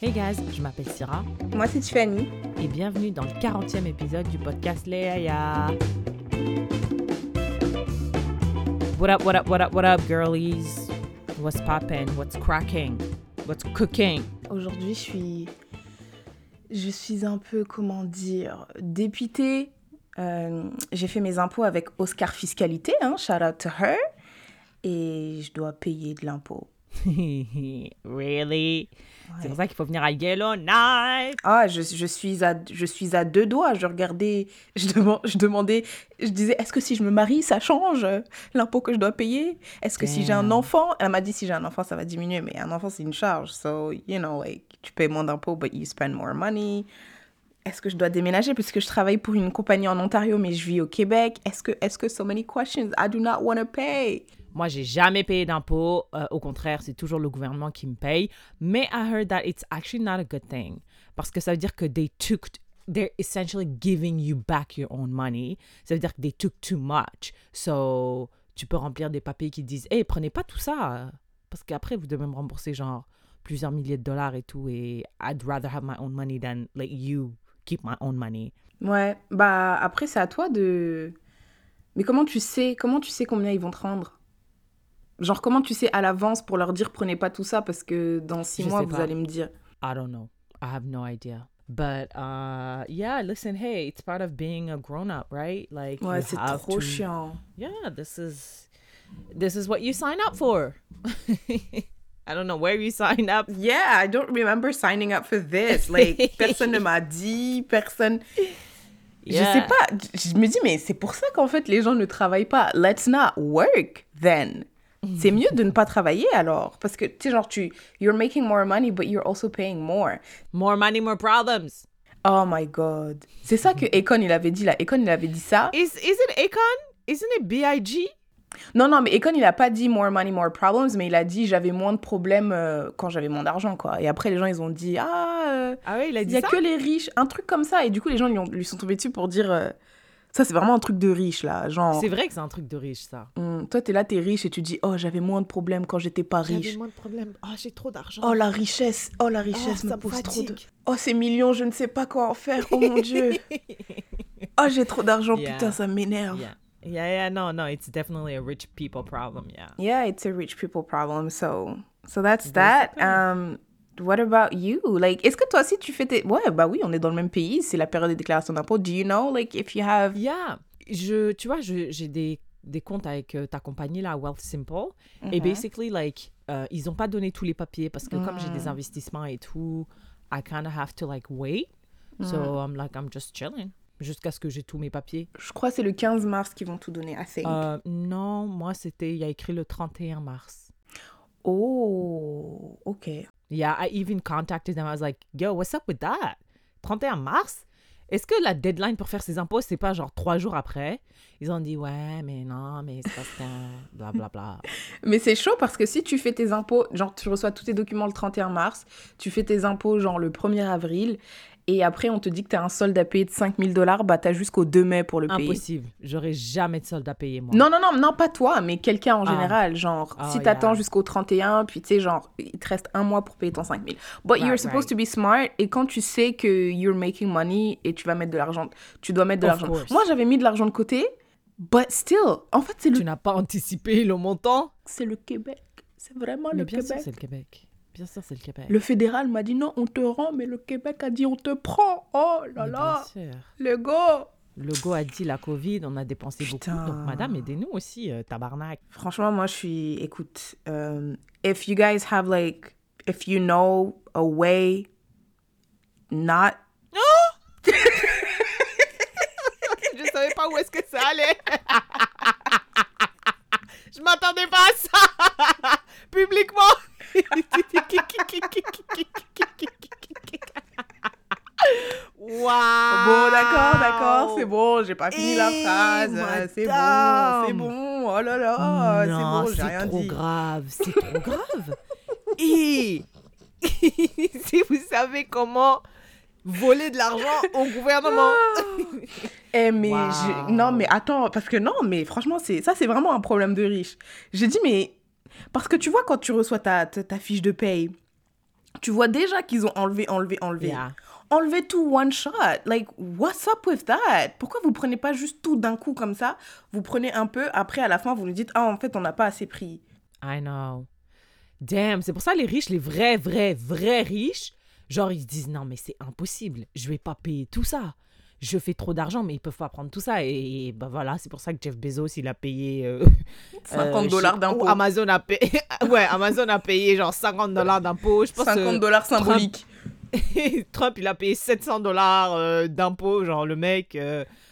Hey guys, je m'appelle Syrah Moi, c'est Tiffany. et bienvenue dans le 40e épisode du podcast Léa. What up, what up, what up, what up, girlies? What's poppin'? What's cracking? What's cooking? Aujourd'hui, je suis. Je suis un peu, comment dire, dépitée. Euh, J'ai fait mes impôts avec Oscar Fiscalité, hein, shout out to her. Et je dois payer de l'impôt. really? C'est pour ça qu'il faut venir à Yellowknife. Ah, je, je, suis à, je suis à deux doigts. Je regardais, je, demandais, je disais, est-ce que si je me marie, ça change l'impôt que je dois payer? Est-ce que si j'ai un enfant? Elle m'a dit, si j'ai un enfant, ça va diminuer, mais un enfant, c'est une charge. So, you know, like, tu payes moins d'impôts, but you spend more money. Est-ce que je dois déménager? Puisque je travaille pour une compagnie en Ontario, mais je vis au Québec Est-ce que, est-ce que so many questions? I do not want to pay Moi, j'ai jamais payé d'impôts. Euh, au contraire, c'est toujours le gouvernement qui me paye. Mais I heard that it's actually not a good thing. Parce que ça veut dire que they took, they're essentially giving you back your own money. Ça veut dire que they took too much. So, tu peux remplir des papiers qui disent, hey, prenez pas tout ça. Parce qu'après, vous devez me rembourser genre plusieurs milliers de dollars et tout. Et I'd rather have my own money than let you keep my own money. Ouais, bah après, c'est à toi de. Mais comment tu sais, comment tu sais combien ils vont te rendre? Genre, comment tu sais à l'avance pour leur dire prenez pas tout ça parce que dans six Je mois, vous allez me dire. I don't know. I have no idea. But uh yeah, listen, hey, it's part of being a grown up, right? Like Ouais, c'est trop to- chiant. Yeah, this is this is what you sign up for. I don't know where you sign up. Yeah, I don't remember signing up for this. Like, personne ne m'a dit, personne. Je Yeah. sais pas. Je je me dis, mais c'est pour ça qu'en fait, les gens ne travaillent pas. Let's not work then. C'est mieux de ne pas travailler alors. Parce que, tu sais, genre, tu. You're making more money, but you're also paying more. More money, more problems. Oh my god. C'est ça que Econ il avait dit là. Econ il avait dit ça. Is is it Akon? Isn't it B.I.G.? Non, non, mais Econ il a pas dit more money, more problems, mais il a dit j'avais moins de problèmes euh, quand j'avais moins d'argent quoi. Et après les gens ils ont dit ah, euh, Ah ouais, il a il dit y a ça? que les riches, un truc comme ça. Et du coup les gens lui, ont- lui sont tombés dessus pour dire euh, ça c'est vraiment un truc de riche là. Genre, C'est vrai que c'est un truc de riche ça. hum, toi t'es là, t'es riche et tu dis oh j'avais moins de problèmes quand j'étais pas riche. moins de problèmes. Oh, j'ai trop d'argent. Oh la richesse, oh la richesse Oh, me pose trop de. Oh ces millions, je ne sais pas quoi en faire. Oh mon dieu. Oh j'ai trop d'argent, Yeah. putain ça m'énerve. Yeah. Yeah, yeah, no, no, it's definitely a rich people problem, yeah. Yeah, it's a rich people problem. So, so that's That's that. Um, what about you? Like, est-ce que toi aussi tu fais tes... Ouais, bah oui, on est dans le même pays. C'est la période des déclarations d'impôts. Do you know, like, if you have... Yeah, je, tu vois, j'ai des, des comptes avec euh, ta compagnie là, Wealth Simple, et basically like, euh, ils ont pas donné tous les papiers parce que comme j'ai des investissements et tout, I kind of have to like wait. So I'm like, I'm just chilling jusqu'à ce que j'ai tous mes papiers. Je crois que c'est le 15 mars qu'ils vont tout donner, I think. Euh, non, moi c'était, il y a écrit le 31 mars. Oh, ok. Yeah, I even contacted them. I was like, yo, what's up with that? 31 mars? Est-ce que la deadline pour faire ses impôts, c'est pas genre trois jours après? Ils ont dit, ouais, mais non, mais c'est parce que bla bla bla. Mais c'est chaud parce que si tu fais tes impôts, genre tu reçois tous tes documents le 31 mars, tu fais tes impôts genre le 1er avril, et après on te dit que tu as un solde à payer de 5000 dollars, bah t'as jusqu'au 2 mai pour le payer. Impossible. J'aurais jamais de solde à payer, moi. Non, non, non, non, pas toi, mais quelqu'un en Ah. général. Genre, Ah, si t'attends yeah. jusqu'au 31, puis tu sais, genre, il te reste un mois pour payer ton 5000. But you're supposed right. to be smart, et quand tu sais que you're making money et tu vas mettre de l'argent, tu dois mettre de l'argent. Moi, j'avais mis de l'argent de côté, but still, en fait, c'est Tu le, n'as pas anticipé le montant? c'est le Québec. C'est vraiment Mais le bien sûr, Québec. c'est le Québec. Bien sûr, c'est le Québec. Le fédéral m'a dit non, on te rend, mais le Québec a dit on te prend. Oh là Mais là, Bien sûr. le go. Le go a dit la Covid, on a dépensé Putain. beaucoup. Donc, madame, aidez-nous aussi, euh, tabarnak. Franchement, moi, je suis. Écoute, um, if you guys have like, if you know a way, not. Je savais pas où est-ce que ça allait. Je m'attendais pas à ça. Publiquement. Waouh. Bon, d'accord, d'accord, c'est bon, j'ai pas fini la Eh, phrase. euh, C'est bon, c'est bon. Oh là là, c'est bon, j'ai c'est trop grave. C'est trop grave. Et si vous savez comment voler de l'argent au gouvernement. Eh, mais Wow. je- non, mais attends, parce que non, mais franchement, c'est ça, c'est vraiment un problème de riche. J'ai dit, mais parce que tu vois, quand tu reçois ta, ta, ta fiche de paye, Tu vois déjà qu'ils ont enlevé, enlevé, enlevé. Yeah. Enlevez tout one shot. Like, what's up with that? Pourquoi vous prenez pas juste tout d'un coup comme ça? Vous prenez un peu, après, à la fin, vous nous dites, ah, en fait, on n'a pas assez pris. I know. Damn, c'est pour ça les riches, les vrais, vrais, vrais riches, genre ils se disent non mais c'est impossible, je vais pas payer tout ça. Je fais trop d'argent mais ils peuvent pas prendre tout ça et, bah voilà, c'est pour ça que Jeff Bezos il a payé euh, 50 euh, dollars d'impôts. Amazon a payé ouais, Amazon a payé genre 50 dollars d'impôts, je pense 50 euh, dollars symboliques. Trump il a payé 700 dollars euh, d'impôts, genre le mec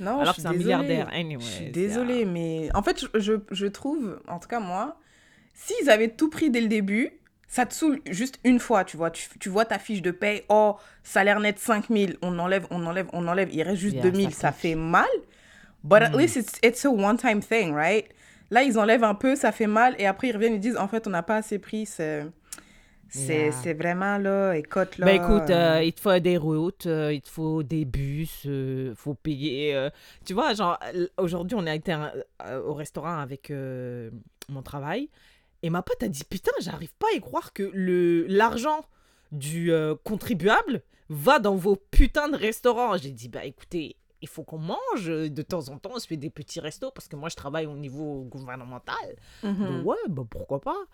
Non, alors c'est un milliardaire anyway. Je suis désolée, mais en fait, je, je, je trouve, en tout cas moi, s'ils avaient tout pris dès le début, ça te saoule juste une fois, tu vois. Tu, tu vois ta fiche de paye, oh, salaire net 5000, on enlève, on enlève, on enlève, il reste juste Yeah, 2000, ça fait mal. But at Mm. least it's, it's a one-time thing, right? Là, ils enlèvent un peu, ça fait mal, et après ils reviennent, ils disent, en fait, on n'a pas assez pris, c'est... C'est Yeah. vraiment là, écoute là. Ben écoute, euh, euh, il te faut des routes, euh, il te faut des bus, il faut payer. tu vois, genre, aujourd'hui, on a été un- au restaurant avec mon travail et ma pote a dit Putain, j'arrive pas à y croire que le l'argent du euh, contribuable va dans vos putains de restaurants. J'ai dit Bah écoutez, il faut qu'on mange de temps en temps, on se fait des petits restos parce que moi, je travaille au niveau gouvernemental. mhm. Donc, ouais, bah pourquoi pas.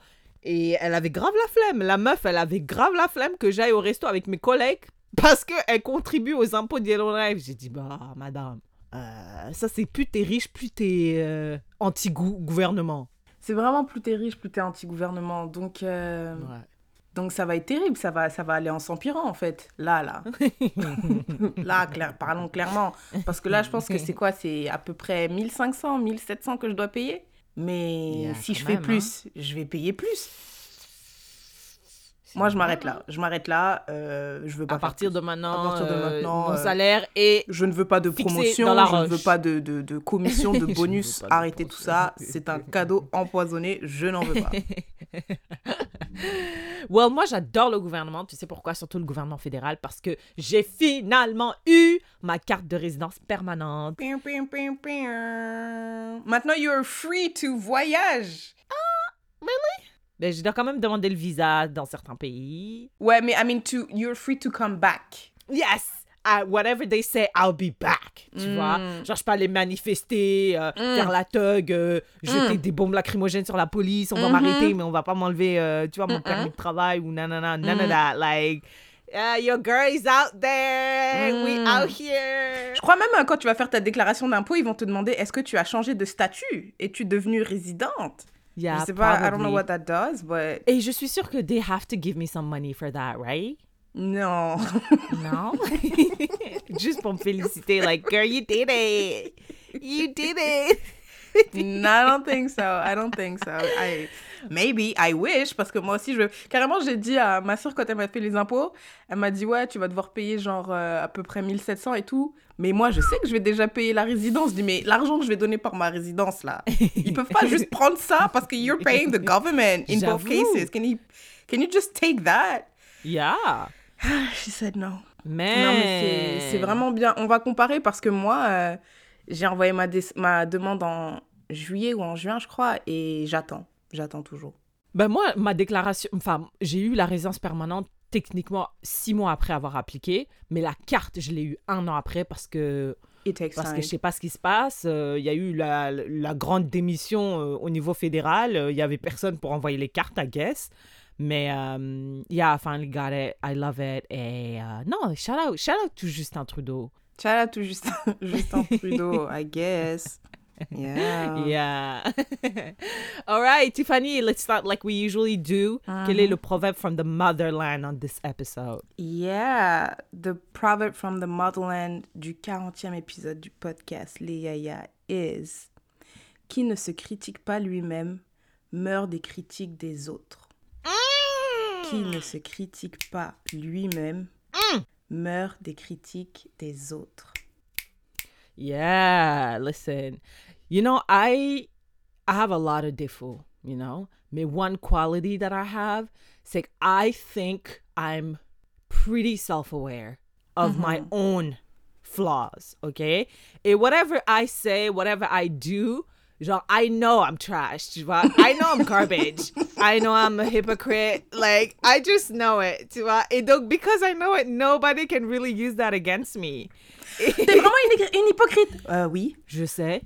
Et elle avait grave la flemme. La meuf, elle avait grave la flemme que j'aille au resto avec mes collègues parce qu'elle contribue aux impôts de Yellowknife. J'ai dit, bah, madame, euh, ça c'est plus t'es riche, plus t'es euh, anti-gouvernement. C'est vraiment plus t'es riche, plus t'es anti-gouvernement. Donc, euh, donc ça va être terrible, ça va, ça va aller en s'empirant en fait. Là, là. là, clair, parlons clairement. Parce que là, je pense que c'est quoi? C'est à peu près 1500, 1700 que je dois payer. Mais Yeah, si je fais même, hein. plus, je vais payer plus. Moi, je m'arrête là. Je m'arrête là. euh, je veux pas À partir de maintenant, À partir de euh, maintenant, mon euh, salaire est. Je ne veux pas de promotion, dans la je ne veux pas de, de, de commission, de bonus. Arrêtez tout ça. C'est un cadeau empoisonné. Je n'en veux pas. Well, moi j'adore le gouvernement. Tu sais pourquoi? Surtout le gouvernement fédéral parce que j'ai finalement eu ma carte de résidence permanente. Pim, pim, pim, pim. Maintenant, you're free to voyage. Mais je dois quand même demander le visa dans certains pays. Ouais, mais I mean, to, you're free to come back. Yes! I- whatever they say, I'll be back. Tu vois? Genre, je peux aller manifester, euh, faire la thug, euh, jeter des bombes lacrymogènes sur la police. On va m'arrêter, mais on va pas m'enlever, euh, tu vois, mon permis de travail ou nanana, none of that. Like, uh, your girl is out there. We out here. Je crois même quand tu vas faire ta déclaration d'impôt, ils vont te demander est-ce que tu as changé de statut? Es-tu devenue résidente? Yeah, pas, I don't know what that does, but Et je suis sûre que they have to give me some money for that, right? non. Non? Juste pour me féliciter, like, girl, you did it. You did it. No, I don't think so. I don't think so. I, maybe, I wish, parce que moi aussi, je... Carrément, j'ai dit à ma soeur quand elle m'a fait les impôts, elle m'a dit, ouais, tu vas devoir payer genre euh, à peu près 1700 et tout. Mais moi, je sais que je vais déjà payer la résidence. Je dis, mais l'argent que je vais donner par ma résidence, là, ils peuvent pas juste prendre ça parce que you're paying the government in both cases. Can you, can you just take that? Yeah. She said no. Mais... Non, mais c'est- vraiment bien. On va comparer parce que moi, euh, j'ai envoyé ma, ma demande en juillet ou en juin, je crois, et j'attends. J'attends toujours. Ben moi, ma déclaration... Enfin, j'ai eu la résidence permanente techniquement six mois après avoir appliqué, mais la carte, je l'ai eu un an après parce que parce que je sais pas ce qui se passe. euh, Il y a eu la, la grande démission euh, au niveau fédéral. euh, Il y avait personne pour envoyer les cartes, I guess. Mais euh, yeah, I finally got it. I love it. Et euh, non, shout out, shout out to Justin Trudeau. Shout out to Justin, Justin Trudeau, I guess. Yeah. Yeah. All right, Tiffany, let's start like we usually do. Quel est le proverbe from the motherland on this episode? Yeah. The proverb from the motherland du 40e épisode du podcast Les Yaya is Qui ne se critique pas lui-même meurt des critiques des autres. Qui ne se critique pas lui-même meurt des critiques des autres. Yeah, listen. You know, I I have a lot of diffu, you know. But one quality that I have is like I think I'm pretty self-aware of my mm-hmm. own flaws, okay? And whatever I say, whatever I do, Genre, I know I'm trash, tu vois. I know I'm garbage. I know I'm a hypocrite. Like, I just know it, tu vois. Et donc, because I know it, nobody can really use that against me. T'es vraiment une, une hypocrite. Euh, oui. Je sais.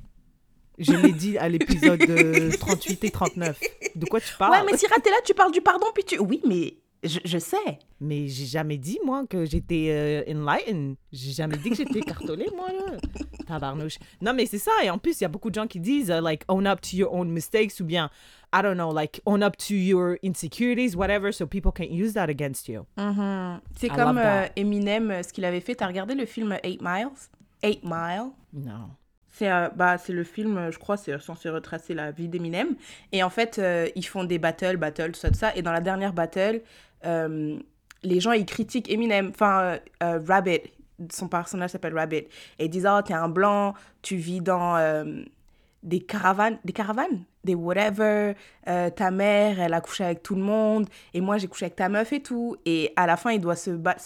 Je l'ai dit à l'épisode euh, 38 et 39. De quoi tu parles? Ouais, mais Syrah, t'es là, tu parles du pardon, puis tu. Oui, mais je, je sais. Mais j'ai jamais dit, moi, que j'étais euh, enlightened. J'ai jamais dit que j'étais cartolée, moi, là. Tabarnouche. Non, mais c'est ça. Et en plus, il y a beaucoup de gens qui disent, euh, like, own up to your own mistakes ou bien, I don't know, like, own up to your insecurities, whatever, so people can't use that against you. Mhm. C'est comme euh, Eminem, euh, ce qu'il avait fait. T'as regardé le film 8 Miles? 8 Mile? Non. C'est euh, bah, c'est le film, euh, je crois, c'est censé retracer la vie d'Eminem. Et en fait, euh, ils font des battles, battles, tout ça, tout ça. Et dans la dernière battle, les gens, ils critiquent Eminem. Enfin, Rabbit, son personnage s'appelle Rabbit. Et ils disent, oh, t'es un blanc, tu vis dans des caravanes, des caravanes, des whatever. euh, ta mère, elle a couché avec tout le monde. Et moi, j'ai couché avec ta meuf et tout. Et à la fin, il doit se battre.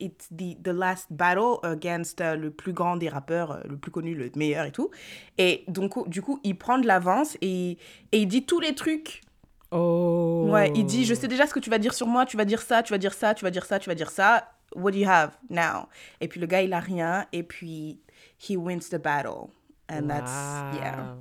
It's the, the last battle against euh, le plus grand des rappeurs, euh, le plus connu, le meilleur et tout. Et donc, du coup, il prend de l'avance et, et il dit tous les trucs. Oh. Ouais, il dit, je sais déjà ce que tu vas dire sur moi, tu vas dire ça, tu vas dire ça, tu vas dire ça, tu vas dire ça. What do you have now? Et puis le gars, il a rien. Et puis, he wins the battle. And that's, yeah.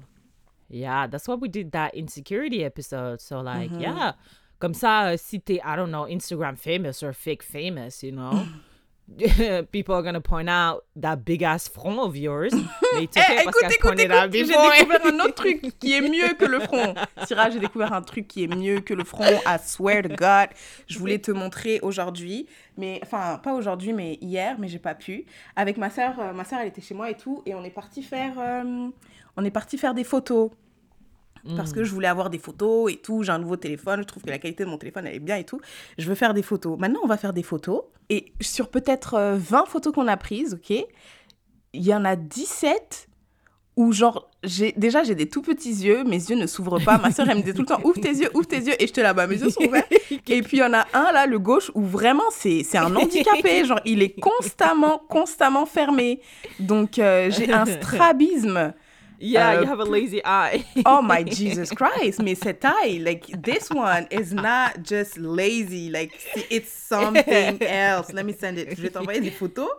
Yeah, that's why we did that insecurity episode. So like, Mm-hmm. yeah. Comme ça, si t'es, I don't know, Instagram famous or fake famous, you know, people are gonna point out that big ass front of yours. Mais it's okay Eh, parce écoute, écoute, écoute, j'ai découvert un autre truc qui est mieux que le front. Syrah, j'ai découvert un truc qui est mieux que le front. I swear to God. Je voulais te montrer aujourd'hui, mais enfin, pas aujourd'hui, mais hier, mais j'ai pas pu. Avec ma sœur, euh, ma sœur, elle était chez moi et tout, et on est parti faire, euh, on est parti faire des photos. Parce que je voulais avoir des photos et tout. J'ai un nouveau téléphone. Je trouve que la qualité de mon téléphone, elle est bien et tout. Je veux faire des photos. Maintenant, on va faire des photos. Et sur peut-être euh, 20 photos qu'on a prises, ok Il y en a 17 où, genre, j'ai déjà, j'ai des tout petits yeux. Mes yeux ne s'ouvrent pas. Ma soeur, elle me dit tout le temps, ouvre tes yeux, ouvre tes yeux. Et je te là, bas mes yeux sont ouverts. Et puis, il y en a un, là, le gauche, où vraiment, c'est c'est un handicapé. Genre, il est constamment, constamment fermé. Donc, euh, j'ai un strabisme. Yeah, you have a lazy eye. Oh my Jesus Christ, mais cette taille, like this one is not just lazy, like it's something else. Let me send it. Je vais t'envoyer des photos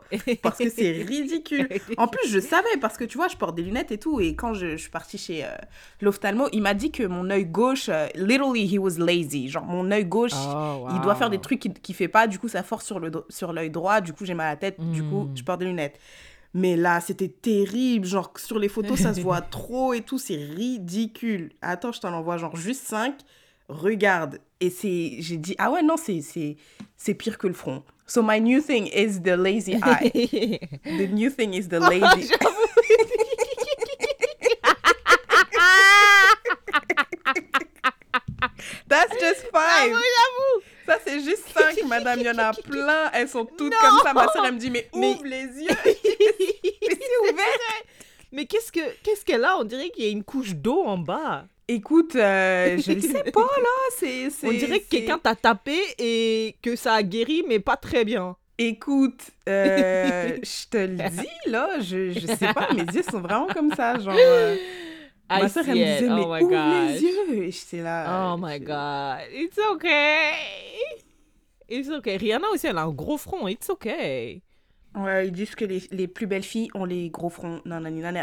parce que c'est ridicule. En plus, je savais parce que tu vois, je porte des lunettes et tout et quand je, je suis partie chez euh, l'ophtalmo, il m'a dit que mon œil gauche, euh, literally he was lazy. Genre mon œil gauche, Oh, il doit faire des trucs qu'il qu'il fait pas, du coup ça force sur le sur l'œil droit, du coup j'ai mal à la tête, du coup je porte des lunettes. Mais là, c'était terrible. Genre, sur les photos, ça se voit trop et tout. C'est ridicule. Attends, je t'en envoie genre juste 5. Regarde. Et c'est... J'ai dit, ah ouais, non, c'est, c'est, c'est pire que le front. So my new thing is the lazy eye. the new thing is the lazy... That's just five. J'avoue. Ça, c'est juste 5, madame. Il y en a plein. Elles sont toutes comme ça. Ma soeur, elle me dit, mais ouvre les yeux. mais c'est ouvert. Mais qu'est-ce que qu'est-ce qu'elle a On dirait qu'il y a une couche d'eau en bas. Écoute, euh, je ne sais pas, là. C'est, On dirait que quelqu'un t'a tapé et que ça a guéri, mais pas très bien. Écoute, euh, je te le dis, là. Je, je sais pas, mes yeux sont vraiment comme ça. Genre, euh, I ma soeur, elle me it. disait, mais oh my ouvre gosh. les yeux. Et j'étais là. Oh euh, my god. It's okay. It's okay. Rihanna aussi, elle a un gros front. It's okay. Ouais, ils disent que les, les plus belles filles ont les gros fronts.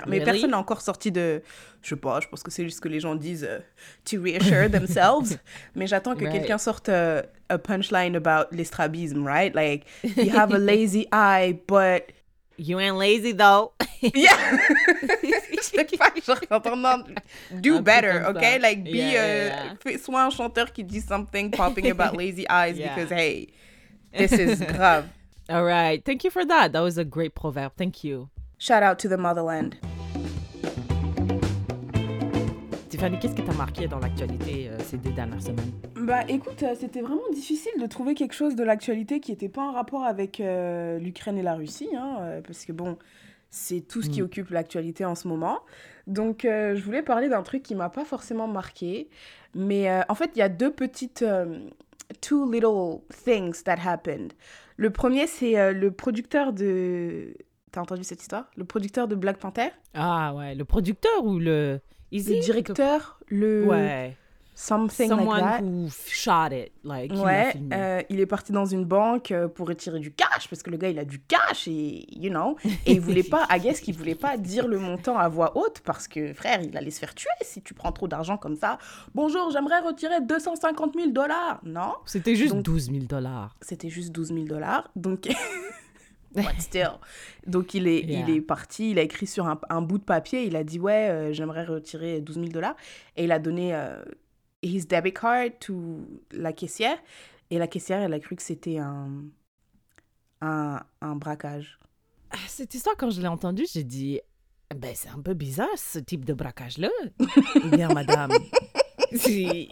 Mais personne n'a encore sorti de. Je sais pas, je pense que c'est juste que les gens disent euh, to reassure themselves. Mais j'attends que Right. quelqu'un sorte euh, a punchline about l'estrabisme, right? Like, you have a lazy eye, but. You ain't lazy though. Yeah! Je sais pas, genre, entendant do better, ok? Like, be. Yeah, yeah, yeah. fais- Sois un chanteur qui dit something popping about lazy eyes because, hey, this is grave. All right. Thank you for that. That was a great proverb. Thank you. Shout out to the motherland. Qu'est-ce qui t'a marqué dans l'actualité euh, ces deux dernières semaines? Bah écoute, euh, c'était vraiment difficile de trouver quelque chose de l'actualité qui n'était pas en rapport avec euh, l'Ukraine et la Russie, hein, parce que bon, c'est tout ce qui Mm. occupe l'actualité en ce moment. Donc je voulais parler d'un truc qui m'a pas forcément marqué, mais en fait il y a deux petites, two little things that happened. Le premier c'est le producteur de, t'as entendu cette histoire? Le producteur de Black Panther? Ah ouais, le producteur ou le Is Le directeur, le Ouais. something like Someone that. who shot it, like, Ouais, filmé. euh, il est parti dans une banque euh, pour retirer du cash parce que le gars il a du cash et you know et il voulait pas, I guess qu'il voulait pas dire le montant à voix haute parce que frère il allait se faire tuer si tu prends trop d'argent comme ça. Bonjour, j'aimerais retirer 250 000 dollars. Non, C'était juste Donc- 12 000 dollars. c'était juste 12 000 dollars. Donc, but still. Donc il est, Yeah. il est parti, il a écrit sur un, un bout de papier, il a dit ouais, euh, j'aimerais retirer 12 000 dollars. Et il a donné euh, his debit card to la caissière. Et la caissière, elle a cru que c'était un, un, un braquage. Ah, Cette histoire, quand je l'ai entendue, j'ai dit ben, c'est un peu bizarre ce type de braquage-là. Eh bien, madame, qui,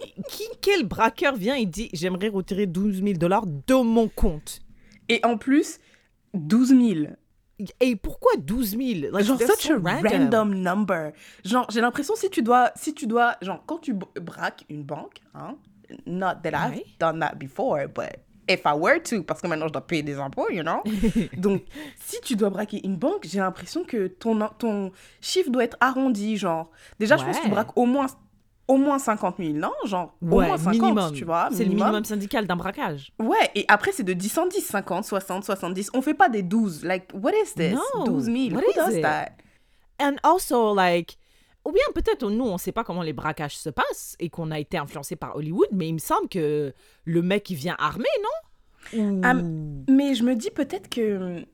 quel braqueur vient et dit j'aimerais retirer 12 000 dollars de mon compte? Et en plus, 12 000. Et pourquoi 12 000 Like, genre, such so a random. number. Genre, j'ai l'impression si tu dois, si tu dois, genre, quand tu braques une banque, hein, not that I've done that before, but if I were to, parce que maintenant je dois payer des impôts, you know? Donc, si tu dois braquer une banque, j'ai l'impression que ton, ton chiffre doit être arrondi, genre. Déjà, je pense que tu braques au moins, au moins 50 000, non Genre, au Ouais, moins 50, minimum. tu vois. C'est le minimum syndical d'un braquage. Ouais, et après, c'est de 10 en 10, 50, 60, 70. On fait pas des 12. Like, what is this? No, 12 000. what Who is does it? that? And also, like, ou bien peut-être nous, on sait pas comment les braquages se passent et qu'on a été influencé par Hollywood, mais il me semble que le mec, il vient armé, non? Ou- Ah, Mais je me dis peut-être que.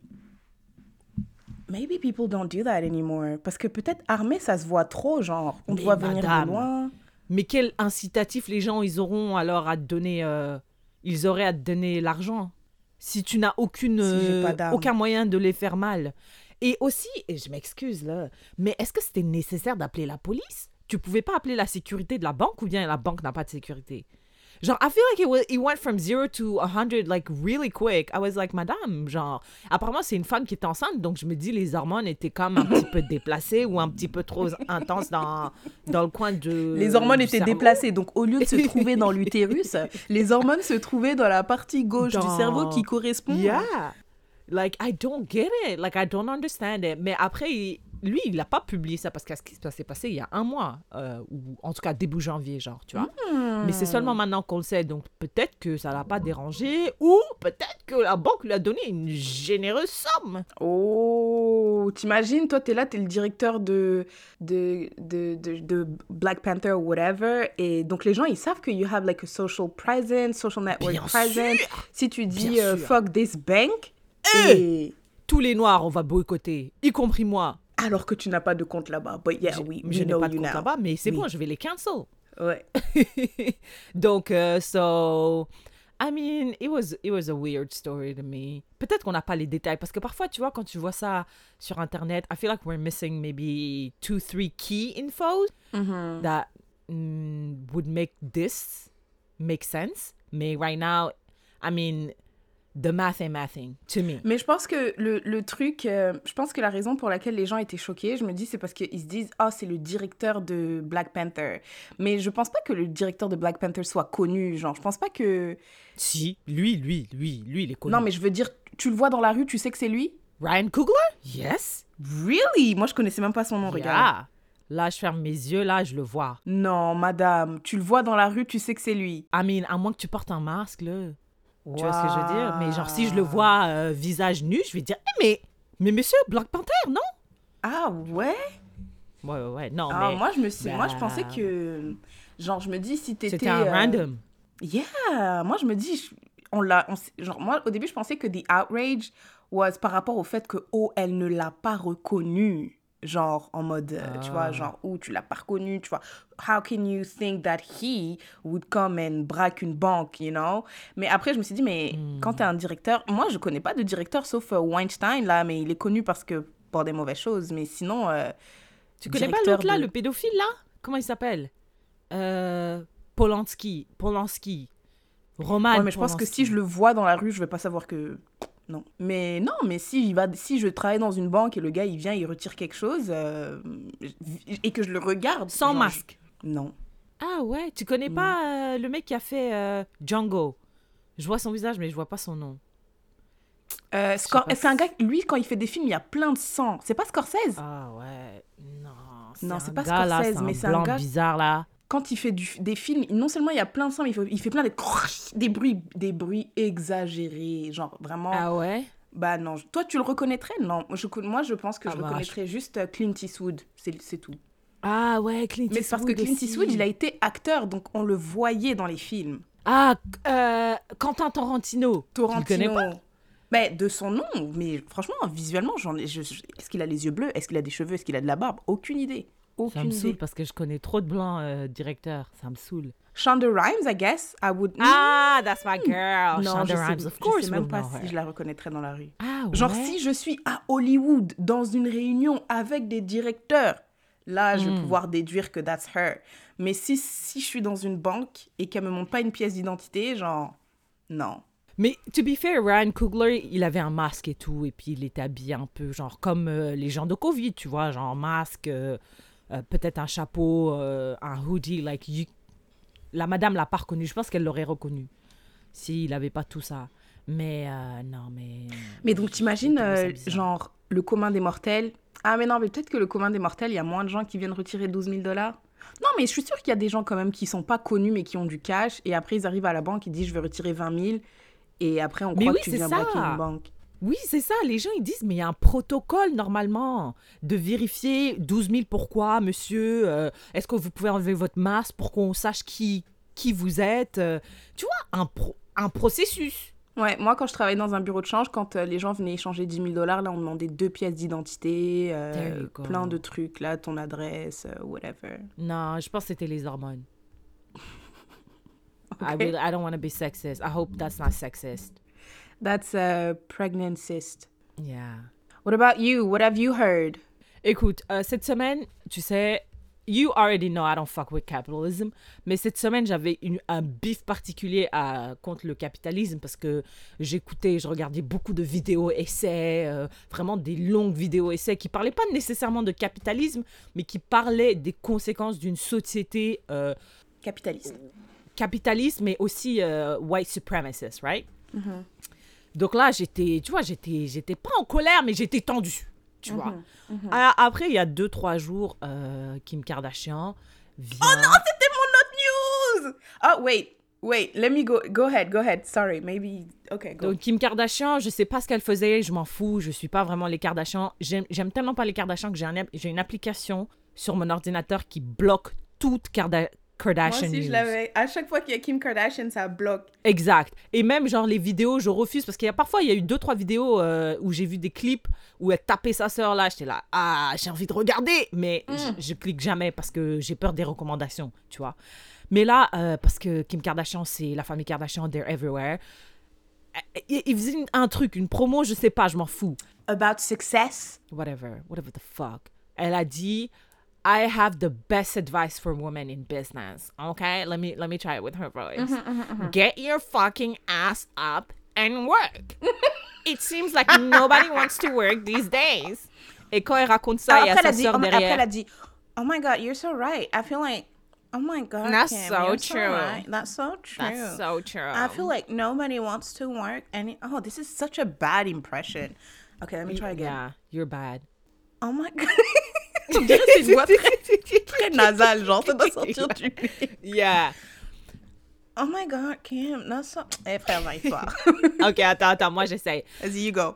Maybe people don't do that anymore. Parce que peut-être armé, ça se voit trop, genre, on Mais doit venir madame. de loin. Mais quel incitatif les gens, ils auront alors à te donner... euh, ils auraient à te donner l'argent? Si tu n'as aucune, Si euh, aucun moyen de les faire mal. Et aussi, et je m'excuse là, mais est-ce que c'était nécessaire d'appeler la police? Tu pouvais pas appeler la sécurité de la banque ou bien la banque n'a pas de sécurité? Genre, I feel like it, was, it went from zero to 100 like really quick. I was like, madame, genre, apparemment c'est une femme qui est enceinte, donc je me dis les hormones étaient comme un petit peu déplacées ou un petit peu trop intenses dans, dans le coin de. Les hormones étaient cerveau. déplacées, donc au lieu de se trouver dans l'utérus, les hormones se trouvaient dans la partie gauche du cerveau qui correspond. Yeah. Like, I don't get it. Like, I don't understand it. Mais après, il- lui, il n'a pas publié ça parce que ça s'est passé il y a un mois, euh, ou en tout cas début janvier, genre, tu vois. Mais c'est seulement maintenant qu'on le sait, donc peut-être que ça l'a pas dérangé, ou peut-être que la banque lui a donné une généreuse somme. Oh, t'imagines, toi, t'es là, t'es le directeur de, de, de, de, de Black Panther ou whatever, et donc les gens, ils savent que you have like a social presence, social network Bien presence. sûr. Si tu dis euh, fuck this bank, et Tous les noirs, on va boycotter, y compris moi. Alors que tu n'as pas de compte là-bas. But yeah, we, je n'ai pas de compte là-bas, mais c'est Oui. bon, je vais les cancel. Ouais. Donc, euh, so, I mean, it was, it was a weird story to me. Peut-être qu'on n'a pas les détails, parce que parfois, tu vois, quand tu vois ça sur Internet, I feel like we're missing maybe two, three key infos Mhm. that mm, would make this make sense. Mais right now, I mean, the math ain't mathing to me. Mais je pense que le, le truc, euh, je pense que la raison pour laquelle les gens étaient choqués, je me dis, c'est parce qu'ils se disent, ah, c'est le directeur de Black Panther. Mais je pense pas que le directeur de Black Panther soit connu. Genre, je pense pas que. Si, lui, lui, lui, lui, il est connu. Non, mais je veux dire, tu le vois dans la rue, tu sais que c'est lui? Ryan Coogler? Yes. Really? Moi, je connaissais même pas son nom, regarde. Là, je ferme mes yeux, là, je le vois. Non, madame, tu le vois dans la rue, tu sais que c'est lui. I mean, à moins que tu portes un masque, là. Tu vois ce que je veux dire? Mais genre, si je le vois euh, visage nu, je vais dire, Eh, mais, mais monsieur, Black Panther, non? Ah ouais? Ouais, ouais, ouais. Non, Ah, mais moi, je me suis... moi, je bah, pensais que... Genre, je me dis, si t'étais... c'était un euh, random. Yeah, moi je me dis, je- on l'a, on genre moi au début je pensais que the outrage was par rapport au fait que oh elle ne l'a pas reconnu, genre en mode, euh, tu vois, Ah. genre oh tu l'as pas reconnu, tu vois, how can you think that he would come and braque une banque, you know? Mais après je me suis dit mais Hmm. quand t'es un directeur, moi je connais pas de directeur sauf euh, Weinstein là, mais il est connu parce que pour des mauvaises choses, mais sinon euh, Tu connais pas l'autre là, de- le pédophile là? Comment il s'appelle? Euh, Polanski. Polanski. Roman Ouais, mais je pense que si je le vois dans la rue, je vais pas savoir que. Non. Mais non, mais si, va, si je travaille dans une banque et le gars il vient, il retire quelque chose euh, et que je le regarde. Sans genre, masque. je- Non. Ah ouais, tu connais pas euh, le mec qui a fait euh, Django? Je vois son visage, mais je vois pas son nom. C'est un gars, lui, quand il fait des films, il y a plein de sang. C'est pas Scorsese? Ah ouais, non, Non, un c'est pas gars, Scorsese, mais un c'est un blanc gars- bizarre là. Quand il fait du, des films, non seulement il y a plein de sons, mais il, faut- il fait plein de des bruits, des bruits exagérés. Genre vraiment. Ah ouais? Bah non, je- toi tu le reconnaîtrais? Non, je, moi je pense que Ah je bah, reconnaîtrais juste euh, Clint Eastwood. C'est tout. Ah ouais, Clint Mais c'est parce que Eastwood Clint aussi. Eastwood, il a été acteur, donc on le voyait dans les films. Ah, euh, Quentin Tarantino. Tu le connais Tarantino. pas? Mais de son nom, mais franchement, visuellement, je- je- Est-ce qu'il a les yeux bleus? Est-ce qu'il a des cheveux? Est-ce qu'il a de la barbe? Aucune idée. Ça me saoule idée. parce que je connais trop de blancs euh, directeurs. Ça me saoule. Shonda Rhimes, I guess, I would. Ah, that's my girl. non, Shonda je sais, Rhimes, of je course sais même pas si je la reconnaîtrais dans la rue. Ah ouais? Genre, si je suis à Hollywood dans une réunion avec des directeurs, là, je vais Hmm. pouvoir déduire que that's her. Mais si, si je suis dans une banque et qu'elle me montre pas une pièce d'identité, genre, non. Mais to be fair, Ryan Coogler, il avait un masque et tout, et puis il était habillé un peu, genre comme euh, les gens de Covid, tu vois, genre masque, euh, euh, peut-être un chapeau, euh, un hoodie, like you- La madame l'a pas reconnu, je pense qu'elle l'aurait reconnu s'il avait pas tout ça. Mais euh, non, mais. Mais donc, t'imagines, genre, le commun des mortels. Ah, mais non, mais peut-être que le commun des mortels, il y a moins de gens qui viennent retirer 12 000 dollars. Non, mais je suis sûre qu'il y a des gens quand même qui sont pas connus, mais qui ont du cash. Et après, ils arrivent à la banque, ils disent, je veux retirer 20 000. Et après, on Mais croit oui, que tu c'est viens braquer une banque. Oui, c'est ça. Les gens, ils disent, mais il y a un protocole normalement de vérifier 12 000 pourquoi, monsieur. euh, Est-ce que vous pouvez enlever votre masque pour qu'on sache qui, qui vous êtes euh, Tu vois, un, pro- un processus. Ouais, moi, quand je travaillais dans un bureau de change, quand euh, les gens venaient échanger 10 000 dollars, là, on demandait deux pièces d'identité, euh, There you go. plein de trucs, là, ton adresse, euh, whatever. Non, je pense que c'était les hormones. I, Ok. really, I don't want to be sexist. I hope that's not sexist. That's a pregnant cyst. Yeah. What about you? What have you heard? Écoute, euh, cette semaine, tu sais, you already know I don't fuck with capitalism, mais cette semaine, j'avais un bif particulier à, contre le capitalisme parce que j'écoutais, je regardais beaucoup de vidéos essais, euh, vraiment des longues vidéos essais qui parlaient pas nécessairement de capitalisme, mais qui parlaient des conséquences d'une société euh, Capitaliste. capitaliste, mais aussi euh, white supremacist, right? Donc là, j'étais, tu vois, j'étais, j'étais pas en colère, mais j'étais tendue, tu vois. Ah, Après, il y a deux, trois jours, euh, Kim Kardashian vient... Oh non, c'était mon autre news! Oh, wait, wait, let me go, go ahead, go ahead. Sorry, maybe, okay, go. Donc Kim Kardashian, je sais pas ce qu'elle faisait, je m'en fous, je suis pas vraiment les Kardashian. J'aime j'aime tellement pas les Kardashian que j'ai un- j'ai une application sur mon ordinateur qui bloque toute Karda- Moi Kardashian je news. l'avais. À chaque fois qu'il y a Kim Kardashian, ça bloque. Exact. Et même, genre, les vidéos, je refuse parce qu'il y a parfois, il y a eu deux, trois vidéos euh, où j'ai vu des clips où elle tapait sa sœur là. J'étais là, ah, j'ai envie de regarder. Mais je, je clique jamais parce que j'ai peur des recommandations, tu vois. Mais là, euh, parce que Kim Kardashian, c'est la famille Kardashian, they're everywhere. Euh, Il, il faisait une- un truc, une promo, je sais pas, je m'en fous. About success? Whatever, whatever the fuck. Elle a dit, I have the best advice for women in business. Okay, let me let me try it with her voice. Mm-hmm, mm-hmm, mm-hmm. Get your fucking ass up and work. it seems like nobody wants to work these days. Et quand elle raconte ça, il y a après, elle sa a dit, sœur oh, après, elle a dit, oh my God, you're so right. I feel like, oh my God, That's Kim, so true. right. That's so true. That's so true. I feel like nobody wants to work any. Oh, this is such a bad impression. Okay, let me try again. Yeah, you're bad. Oh my God. On dirait que c'est une voix très, très nasale, genre, ça doit sortir du nez. Yeah. Oh my God, Kim, that's so... Eh, frère, n'arrive pas. Ok, attends, attends, moi j'essaye. Vas-y, you go.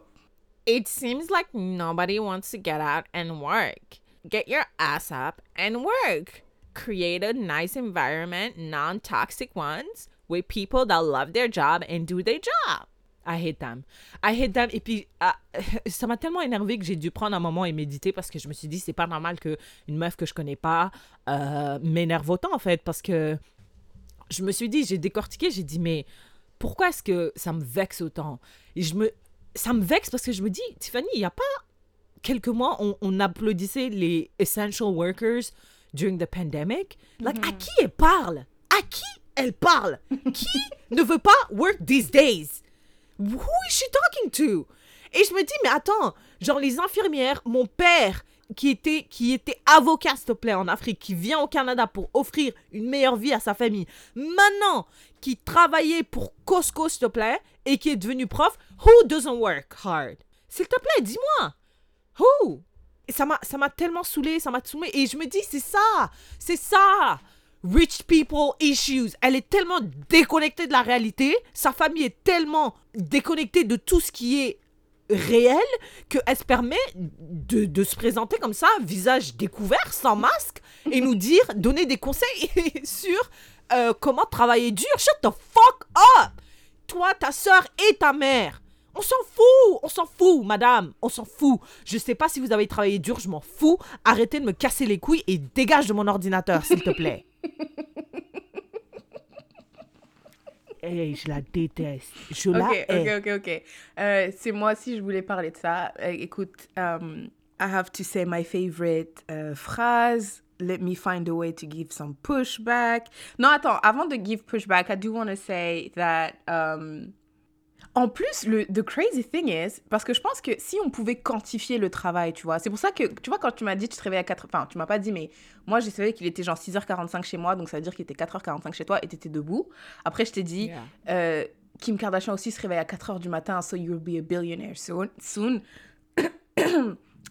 It seems like nobody wants to get out and work. Get your ass up and work. Create a nice environment, non toxic ones, with people that love their job and do their job. I hate them. I hate them. Et puis, ah, ça m'a tellement énervé que j'ai dû prendre un moment et méditer parce que je me suis dit, c'est pas normal qu'une meuf que je connais pas euh, m'énerve autant, en fait. Parce que je me suis dit, j'ai décortiqué, j'ai dit, mais pourquoi est-ce que ça me vexe autant? Et je me, ça me vexe parce que je me dis, Tiffany, il n'y a pas quelques mois, on, on applaudissait les essential workers during the pandemic. Like, à qui elle parle? À qui elle parle? Qui ne veut pas work these days? Who is she talking to? Et je me dis, mais attends, genre les infirmières, mon père qui était, qui était avocat, s'il te plaît, en Afrique, qui vient au Canada pour offrir une meilleure vie à sa famille, maintenant, qui travaillait pour Costco, s'il te plaît, et qui est devenu prof, who doesn't work hard? S'il te plaît, dis-moi. Who? M'a ça m'a tellement saoulé, ça m'a saoulé et je me dis c'est ça, c'est ça. Rich people issues. Elle est tellement déconnectée de la réalité, sa famille est tellement déconnectée de tout ce qui est réel qu'elle se permet de, se présenter comme ça, visage découvert, sans masque, et nous dire, donner des conseils sur euh, comment travailler dur. Shut the fuck up! Toi, ta soeur et ta mère. On s'en fout, on s'en fout, madame, on s'en fout. Je sais pas si vous avez travaillé dur, je m'en fous. Arrêtez de me casser les couilles et dégage de mon ordinateur, s'il te plaît. Hey, je la déteste. Je la Ok, hais. ok, ok, ok. Euh, c'est moi aussi, je voulais parler de ça. Euh, écoute, um, I have to say my favorite euh, phrase. Let me find a way to give some pushback. Non, attends, avant de give pushback, I do want to say that. um, en plus, le the crazy thing is, parce que je pense que si on pouvait quantifier le travail, tu vois, c'est pour ça que, tu vois, quand tu m'as dit tu te réveilles à 4 enfin, tu m'as pas dit, mais moi, j'ai savais qu'il était genre 6h45 chez moi, donc ça veut dire qu'il était 4h45 chez toi et t'étais debout. Après, je t'ai dit, Yeah. euh, Kim Kardashian aussi se réveille à 4h du matin, so you'll be a billionaire soon. soon.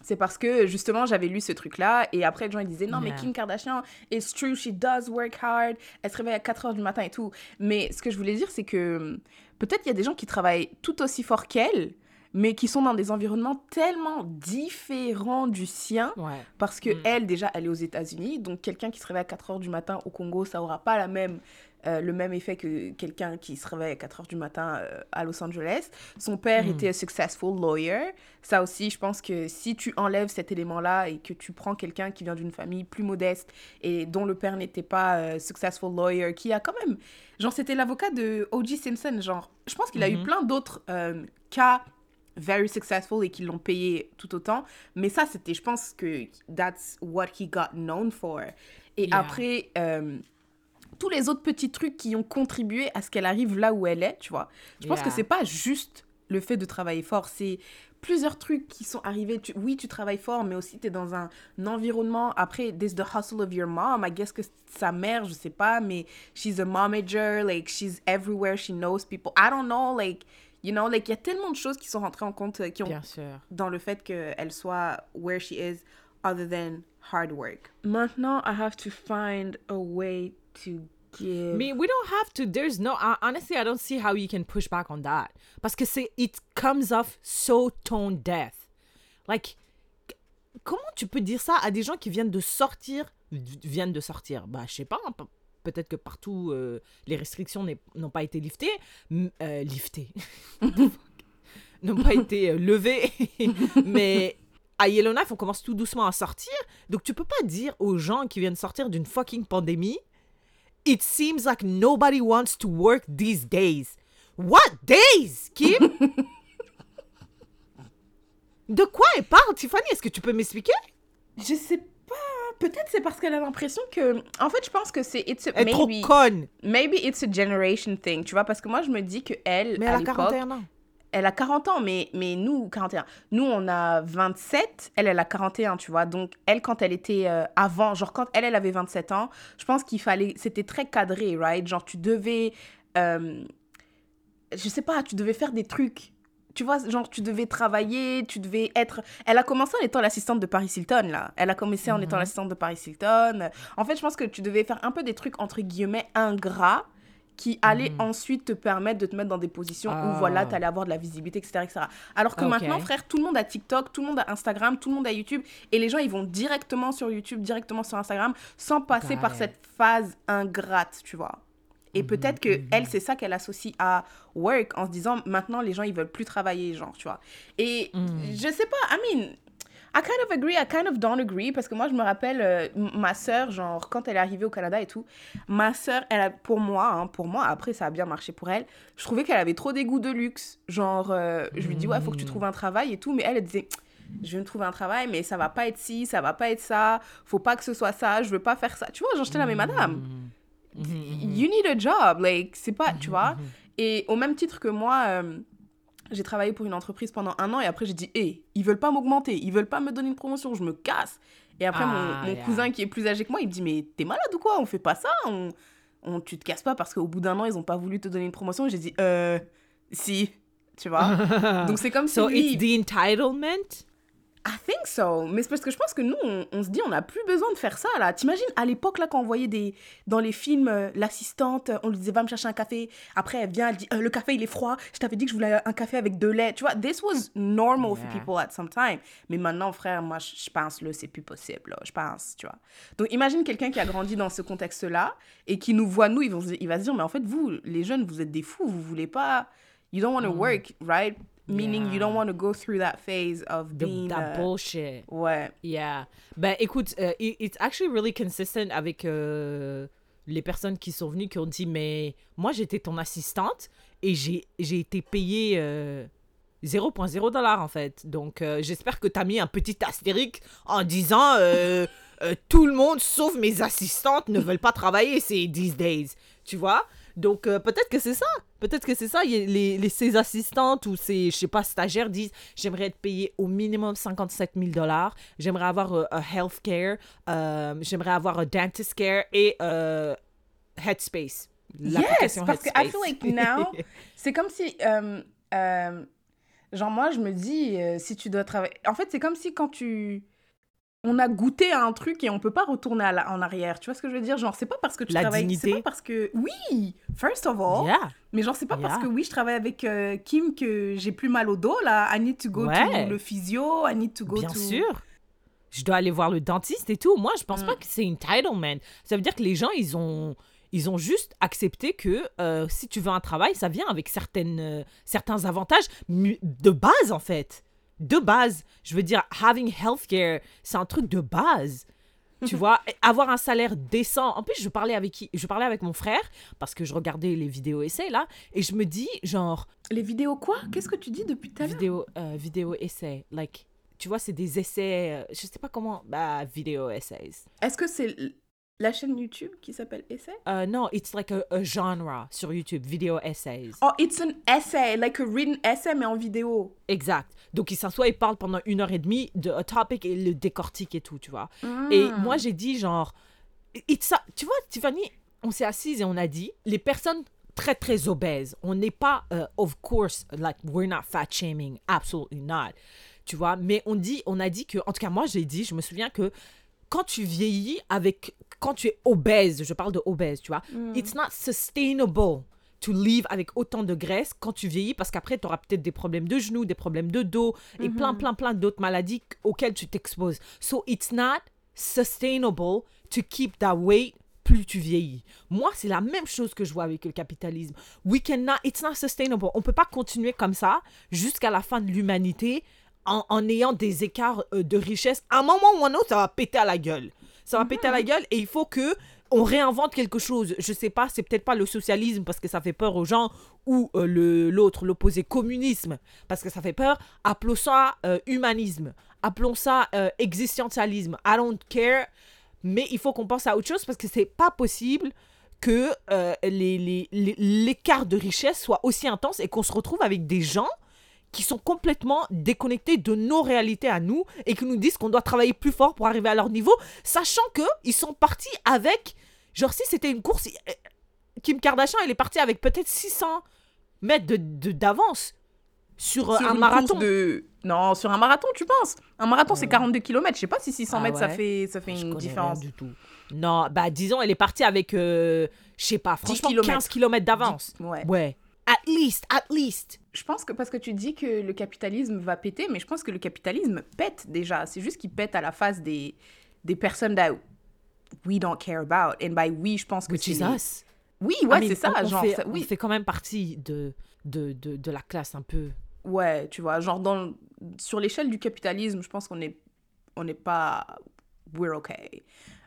C'est parce que justement j'avais lu ce truc-là et après les gens ils disaient non mais. Kim Kardashian, it's true, she does work hard, elle se réveille à 4 heures du matin et tout. Mais ce que je voulais dire c'est que hum, peut-être il y a des gens qui travaillent tout aussi fort qu'elle, mais qui sont dans des environnements tellement différents du sien Ouais. parce que Mm. elle déjà elle est aux États-Unis donc quelqu'un qui se réveille à 4 heures du matin au Congo ça aura pas la même euh, le même effet que quelqu'un qui se réveille à 4 heures du matin euh, à Los Angeles son père Mm. était un successful lawyer ça aussi je pense que si tu enlèves cet élément là et que tu prends quelqu'un qui vient d'une famille plus modeste et dont le père n'était pas euh, successful lawyer qui a quand même genre c'était l'avocat de O.J. Simpson genre je pense qu'il a eu Mhm. plein d'autres euh, cas very successful et qui l'ont payé tout autant. Mais ça, c'était, je pense que that's what he got known for. Et Yeah. après, euh, tous les autres petits trucs qui ont contribué à ce qu'elle arrive là où elle est, tu vois. Je pense que Yeah. c'est pas juste le fait de travailler fort, c'est plusieurs trucs qui sont arrivés. Tu- oui, tu travailles fort, mais aussi tu es dans un, environnement. Après, there's the hustle of your mom. I guess que sa mère, je sais pas, mais she's a momager, like she's everywhere, she knows people. I don't know, like, you know, like, il y a tellement de choses qui sont rentrées en compte, euh, qui ont Bien sûr. dans le fait qu'elle soit where she is other than hard work. Maintenant, I have to find a way to give. I mean, we don't have to. There's no. Honestly, I don't see how you can push back on that. Parce que c'est, it comes off so tone deaf. Like, comment tu peux dire ça à des gens qui viennent de sortir, viennent de sortir? Bah, je sais pas. hein, pe- Peut-être que partout euh, les restrictions n'ont pas été liftées, euh, liftées, n'ont pas été euh, levées, mais à Yellowknife, on commence tout doucement à sortir. Donc, tu peux pas dire aux gens qui viennent sortir d'une fucking pandémie It seems like nobody wants to work these days. What days, Kim? De quoi elle parle, Tiffany? Est-ce que tu peux m'expliquer? Je sais pas. Peut-être c'est parce qu'elle a l'impression que. En fait, je pense que c'est. It's a, Elle est trop maybe, conne. maybe it's a generation thing, tu vois, parce que moi, je me dis que elle, Mais à elle a l'époque, 41 ans. Elle a 40 ans, mais, mais nous, 41. Nous, on a 27, elle, elle a 41, tu vois. Donc, elle, quand elle était euh, avant, genre, quand elle, elle avait 27 ans, je pense qu'il fallait. C'était très cadré, right? Genre, tu devais. euh, je sais pas, tu devais faire des trucs. Tu vois, genre, tu devais travailler, tu devais être. Elle a commencé en étant l'assistante de Paris Hilton, là. Elle a commencé en étant Mhm. l'assistante de Paris Hilton. En fait, je pense que tu devais faire un peu des trucs, entre guillemets, ingrats qui allaient Mhm. ensuite te permettre de te mettre dans des positions où, Ah. voilà, tu allais avoir de la visibilité, etc., etc. Alors que Ok. maintenant, frère, tout le monde a TikTok, tout le monde a Instagram, tout le monde a YouTube. Et les gens, ils vont directement sur YouTube, directement sur Instagram, sans passer Got par it. cette phase ingrate, tu vois. Et Mhm, peut-être que elle, c'est ça qu'elle associe à work en se disant maintenant les gens ils veulent plus travailler, genre, tu vois. Et Mhm. je sais pas, I mean, I kind of agree, I kind of don't agree parce que moi je me rappelle euh, ma sœur, genre quand elle est arrivée au Canada et tout, ma sœur, elle a, pour moi, hein, pour moi, après ça a bien marché pour elle, je trouvais qu'elle avait trop des goûts de luxe. Genre, euh, je lui dis ouais, faut que tu trouves un travail et tout, mais elle, elle disait je vais me trouver un travail, mais ça va pas être ci, ça va pas être ça, faut pas que ce soit ça, je veux pas faire ça. Tu vois, genre j'étais là, mais madame, Mhm, mhm, you need a job, like, c'est pas, tu mhm, vois? Et au même titre que moi, euh, j'ai travaillé pour une entreprise pendant un an et après j'ai dit, hé, ils veulent pas m'augmenter, ils veulent pas me donner une promotion, je me casse. Et après, Ah, mon, mon yeah. cousin qui est plus âgé que moi, il me dit, mais t'es malade ou quoi? On fait pas ça, on, on, tu te casses pas parce qu'au bout d'un an, ils ont pas voulu te donner une promotion. J'ai dit, euh, si, tu vois. Donc c'est comme si So it's the entitlement? I think so. Mais c'est parce que je pense que nous, on, on se dit, on n'a plus besoin de faire ça, là. T'imagines, à l'époque, là, quand on voyait des, dans les films, euh, l'assistante, on lui disait, va me chercher un café. Après, elle vient, elle dit, Euh, le café, il est froid. Je t'avais dit que je voulais un café avec de lait. Tu vois, this was normal for people at some time. Mais maintenant, frère, moi, je pense, là, c'est plus possible, là. Je pense, tu vois. Donc, imagine quelqu'un qui a grandi dans ce contexte-là et qui nous voit, nous, il va, se- il va se dire, mais en fait, vous, les jeunes, vous êtes des fous. Vous voulez pas... You don't want to work, right? Meaning, you don't want to go through that phase of The- being... that uh, bullshit. Ouais. Yeah. Ben écoute, euh, it- it's actually really consistent avec euh, les personnes qui sont venues qui ont dit mais moi j'étais ton assistante et j'ai été payée euh, 0.0 dollar en fait. Donc euh, j'espère que tu as mis un petit astérique en disant euh, euh, tout le monde sauf mes assistantes ne veulent pas travailler ces these days. Tu vois? Donc euh, peut-être que c'est ça. Peut-être que c'est ça. Les, les, ces assistantes ou ces, je sais pas, stagiaires disent j'aimerais être payé au minimum 57 000 dollars. J'aimerais avoir euh, un health care. euh, j'aimerais avoir un dentist care et euh, Headspace. Yes, parce que I Headspace. feel like now, c'est comme si, euh, euh, genre moi, je me dis, euh, si tu dois travailler... En fait, c'est comme si quand tu... On a goûté à un truc et on peut pas retourner à la- en arrière. Tu vois ce que je veux dire? Genre, c'est pas parce que tu La travailles... dignité. C'est pas parce que... Oui! First of all. Yeah. Mais genre, c'est pas parce que oui, je travaille avec euh, Kim que j'ai plus mal au dos, là. I need to go Ouais. to le physio, I need to go Bien to... sûr. Je dois aller voir le dentiste et tout. Moi, je pense Mm. pas que c'est entitlement. Ça veut dire que les gens, ils ont, ils ont juste accepté que euh, si tu veux un travail, ça vient avec certaines, euh, certains avantages de base, en fait. De base. Je veux dire, having healthcare, c'est un truc de base. Tu vois, avoir un salaire décent. En plus, je parlais avec qui Je parlais avec mon frère parce que je regardais les vidéos essais là et je me dis genre Les vidéos quoi? Qu'est-ce que tu dis depuis tout à l'heure? vidéo euh, vidéo essais like tu vois, c'est des essais euh, je sais pas comment bah vidéo essays. Est-ce que c'est la chaîne YouTube qui s'appelle Essay? Euh, non, it's like a, a genre sur YouTube, vidéo essays. Oh, it's an essay, like a written essay, mais en vidéo. Exact. Donc, il s'assoit, il parle pendant une heure et demie de un topic et le décortique et tout, tu vois. Et Hmm. moi, j'ai dit, genre, it's a- tu vois, Tiffany, on s'est assise et on a dit, les personnes très, très obèses, on n'est pas, euh, of course, like, we're not fat shaming, absolutely not. Tu vois, mais on dit, on a dit que, en tout cas, moi, j'ai dit, je me souviens que quand tu vieillis avec, quand tu es obèse, je parle de obèse, tu vois, it's not sustainable to live avec autant de graisse quand tu vieillis parce qu'après tu auras peut-être des problèmes de genoux, des problèmes de dos et plein plein plein d'autres maladies qu- auxquelles tu t'exposes. So it's not sustainable to keep that weight plus tu vieillis. Moi, c'est la même chose que je vois avec le capitalisme. We cannot, it's not sustainable. On peut pas continuer comme ça jusqu'à la fin de l'humanité en, en ayant des écarts euh, de richesse. À un moment ou un autre, ça va péter à la gueule. Ça va péter à la gueule et il faut que on réinvente quelque chose. Je sais pas, c'est peut-être pas le socialisme parce que ça fait peur aux gens ou euh, le l'autre, l'opposé communisme parce que ça fait peur. Appelons ça euh, humanisme. Appelons ça euh, existentialisme. I don't care. Mais il faut qu'on pense à autre chose parce que c'est pas possible que euh, les- les- les- l'écart de richesse soit aussi intense et qu'on se retrouve avec des gens qui sont complètement déconnectés de nos réalités à nous et qui nous disent qu'on doit travailler plus fort pour arriver à leur niveau, sachant que ils sont partis avec, genre si c'était une course, euh, Kim Kardashian, elle est partie avec peut-être 600 mètres de- d'avance sur, euh, Sur un marathon. de... Non, sur un marathon, tu penses? Un marathon, c'est 42 km. Je sais pas si 600 Ah mètres, ça fait, ça fait Je une différence. rien du tout. Non, bah disons, elle est partie avec, euh, je sais pas, franchement, kilomètres. 15 km d'avance. Ouais. Ouais. At least, at least. Je pense que parce que tu dis que le capitalisme va péter, mais je pense que le capitalisme pète déjà. C'est juste qu'il pète à la face des, des personnes that we don't care about. And by we, je pense que Which c'est... is les- us. Oui, ouais, c'est ça. on, genre, fait, ça- on fait quand même partie de, de, de, de la classe un peu. Ouais, tu vois, genre dans, sur l'échelle du capitalisme, je pense qu'on est, on n'est pas, we're okay.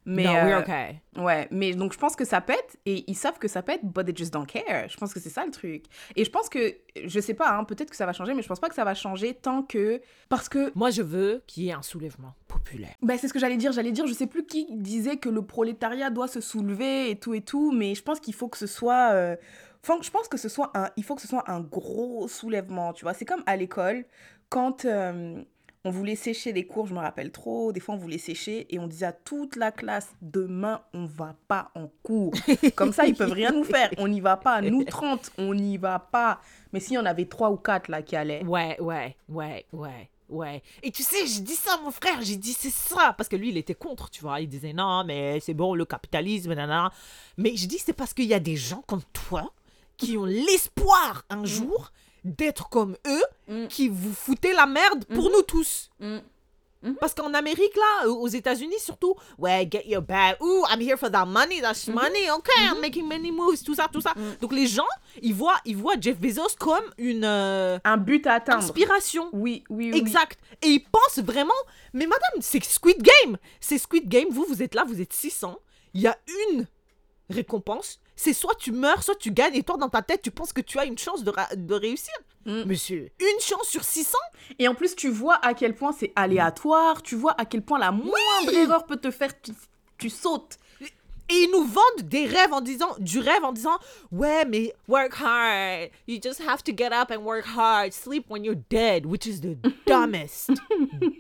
Mais, non, euh, we're okay. Ouais, mais donc je pense que ça pète et ils savent que ça pète, but they just don't care. Je pense que c'est ça le truc. Et je pense que, je sais pas, hein, peut-être que ça va changer, mais je pense pas que ça va changer tant que. Parce que. Moi, je veux qu'il y ait un soulèvement populaire. Ben, c'est ce que j'allais dire. J'allais dire, je sais plus qui disait que le prolétariat doit se soulever et tout et tout, mais je pense qu'il faut que ce soit. euh, enfin, je pense que ce soit un. Il faut que ce soit un gros soulèvement, tu vois. C'est comme à l'école, quand. euh, on voulait sécher les cours, je me rappelle trop. Des fois, on voulait sécher et on disait à toute la classe demain, on va pas en cours. Comme ça, ils peuvent rien nous faire. On n'y va pas. Nous 30, on n'y va pas. Mais s'il y en avait trois ou quatre là qui allaient. Ouais, ouais, ouais, ouais. Ouais. Et tu sais, j'ai dit ça à mon frère, j'ai dit c'est ça. Parce que lui, il était contre, tu vois. Il disait non, mais c'est bon, le capitalisme, nanana. Mais je dis c'est parce qu'il y a des gens comme toi qui ont l'espoir un jour d'être comme eux, Mm. qui vous foutez la merde pour nous tous. Mm. Parce qu'en Amérique, là, aux États-Unis surtout, ouais, get your bag. Ooh, I'm here for that money, that's money. Okay, I'm making many moves, tout ça, tout ça. Donc les gens, ils voient, ils voient Jeff Bezos comme une euh, Un but à atteindre. inspiration. Oui, oui, oui. Exact. Et ils pensent vraiment, mais madame, c'est Squid Game. C'est Squid Game, vous, vous êtes là, vous êtes 600. Il y a une récompense. C'est soit tu meurs, soit tu gagnes. Et toi, dans ta tête, tu penses que tu as une chance de, réussir. Mm. Monsieur, une chance sur 600 Et en plus, tu vois à quel point c'est aléatoire, tu vois à quel point la moindre erreur peut te faire, tu, tu sautes. Et ils nous vendent des rêves en disant, du rêve en disant, ouais, mais work hard. You just have to get up and work hard. Sleep when you're dead, which is the dumbest,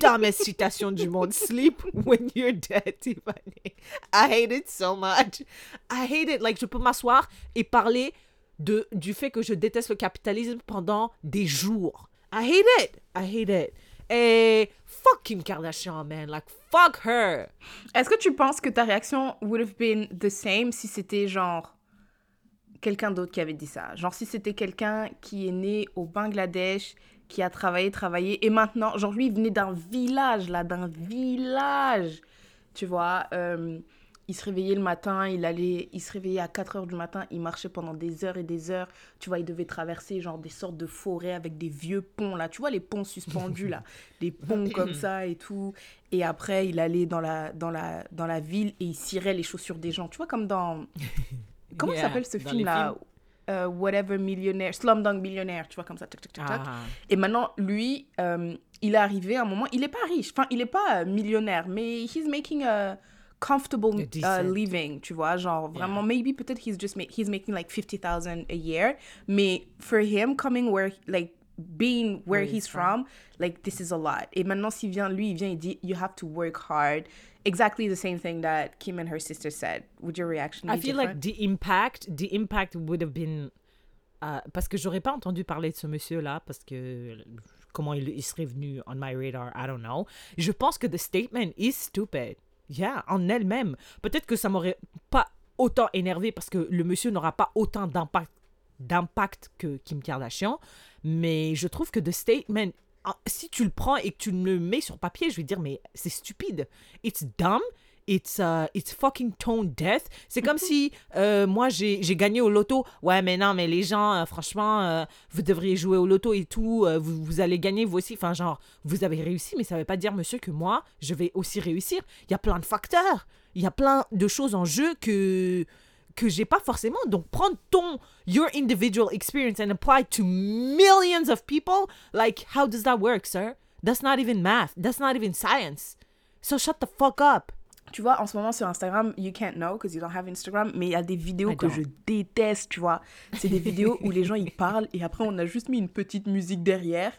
dumbest citation du monde. Sleep when you're dead, Tiffany. I hate it so much. I hate it. Like, je peux m'asseoir et parler de, du fait que je déteste le capitalisme pendant des jours. I hate it. I hate it. Et fuck Kim Kardashian, man. Like, fuck her. Est-ce que tu penses que ta réaction would have been the same si c'était genre quelqu'un d'autre qui avait dit ça? Genre si c'était quelqu'un qui est né au Bangladesh, qui a travaillé, travaillé, et maintenant, genre lui, il venait d'un village, là, d'un village, tu vois euh, il se réveillait le matin, il allait, il se réveillait à 4 heures du matin, il marchait pendant des heures et des heures. Tu vois, il devait traverser genre des sortes de forêts avec des vieux ponts là. Tu vois les ponts suspendus là, des ponts comme ça et tout. Et après, il allait dans la, dans la, dans la ville et il cirait les chaussures des gens. Tu vois comme dans comment Yeah, s'appelle ce film là? Euh, Whatever Millionaire, Slumdog Millionaire. Tu vois comme ça. tac, tac, tac, tac. Ah. Et maintenant, lui, euh, il est arrivé à un moment, il n'est pas riche, enfin, il n'est pas euh, millionnaire, mais he's making a comfortable uh, living, tu vois, genre Yeah. vraiment, maybe peut-être he's just ma- he's making like 50,000 a year, mais for him, coming where, like, being where Where he's he's from, like, this is a lot. Et maintenant, s'il vient, lui, il vient, il dit, you have to work hard. Exactly the same thing that Kim and her sister said. Would your reaction be I feel different? like the impact, the impact would have been. euh, parce que j'aurais pas entendu parler de ce monsieur-là, parce que comment il, il serait venu on my radar, I don't know. Je pense que the statement is stupid. Yeah, en elle-même. Peut-être que ça m'aurait pas autant énervé parce que le monsieur n'aura pas autant d'impact d'impact que Kim Kardashian, mais je trouve que the statement si tu le prends et que tu le mets sur papier, je vais dire mais c'est stupide. It's dumb. It's, uh, it's fucking tone death. C'est comme si euh, moi j'ai gagné au loto. Ouais, mais non, mais les gens, euh, franchement, euh, vous devriez jouer au loto et tout. vous, vous allez gagner vous aussi. Enfin, genre, vous avez réussi, mais ça veut pas dire, monsieur, que moi, je vais aussi réussir. Il y a plein de facteurs. Il y a plein de choses en jeu que que j'ai pas forcément. Donc, prendre ton, your individual experience and apply to millions of people, like, how does that work, sir? That's not even math. That's not even science. So shut the fuck up. Tu vois, en ce moment sur Instagram, you can't know because you don't have Instagram, mais il y a des vidéos que je déteste, tu vois. C'est des vidéos où les gens ils parlent et après on a juste mis une petite musique derrière.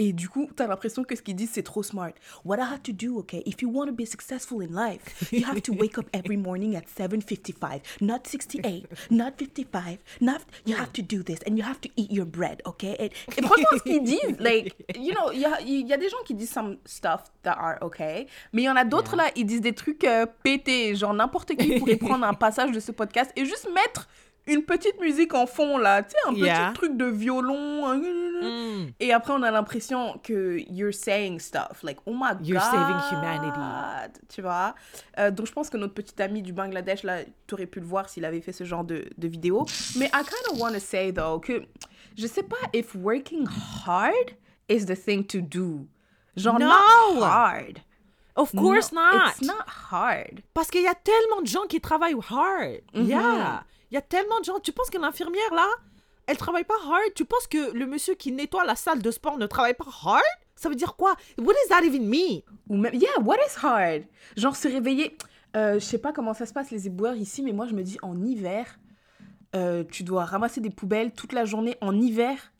Et du coup, t'as l'impression que ce qu'ils disent c'est trop smart. What I have to do, okay, if you want to be successful in life, you have to wake up every morning at 7:55, not 68, not 55, not. You have to do this and you have to eat your bread, okay? Et, et franchement, ce qu'ils disent, like, you know, il y a, il y a des gens qui disent some stuff that are okay, mais il y en a d'autres là, ils disent des trucs euh, pétés, genre n'importe qui pourrait prendre un passage de ce podcast et juste mettre une petite musique en fond là, tu sais, un Yeah. petit truc de violon. Mm. Et après, on a l'impression que you're saying stuff. Like, oh my You're god. saving humanity. Tu vois? Euh, donc, je pense que notre petit ami du Bangladesh, là, tu aurais pu le voir s'il avait fait ce genre de, de vidéo. Mais I kind of want to say, though, que je sais pas if working hard is the thing to do. Genre, No. not hard. Of course No, not. It's not hard. Parce qu'il y a tellement de gens qui travaillent hard. Mhm. Yeah. Il y a tellement de gens. Tu penses que l'infirmière, là, elle travaille pas hard? Tu penses que le monsieur qui nettoie la salle de sport ne travaille pas hard? Ça veut dire quoi? What does that even mean? Ou même, yeah, what is hard? Genre se réveiller. Euh, je sais pas comment ça se passe les éboueurs ici, mais moi je me dis en hiver, euh, tu dois ramasser des poubelles toute la journée en hiver.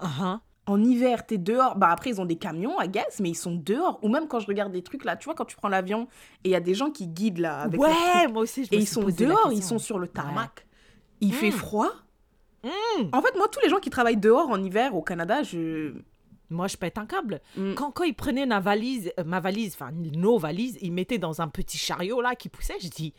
Uh-huh. En hiver, t'es dehors. Bah après, ils ont des camions, I guess, mais ils sont dehors. Ou même quand je regarde des trucs là, tu vois, quand tu prends l'avion et il y a des gens qui guident là avec Ouais, moi aussi, je Et me ils sont dehors, ils sont sur le tarmac. Il fait Mm. froid. Mm. En fait, moi, tous les gens qui travaillent dehors en hiver au Canada, je. Moi, je pète un câble. Mm. Quand, quand ils prenaient ma valise, euh, ma valise, enfin nos valises, ils mettaient dans un petit chariot là qui poussait, je dis,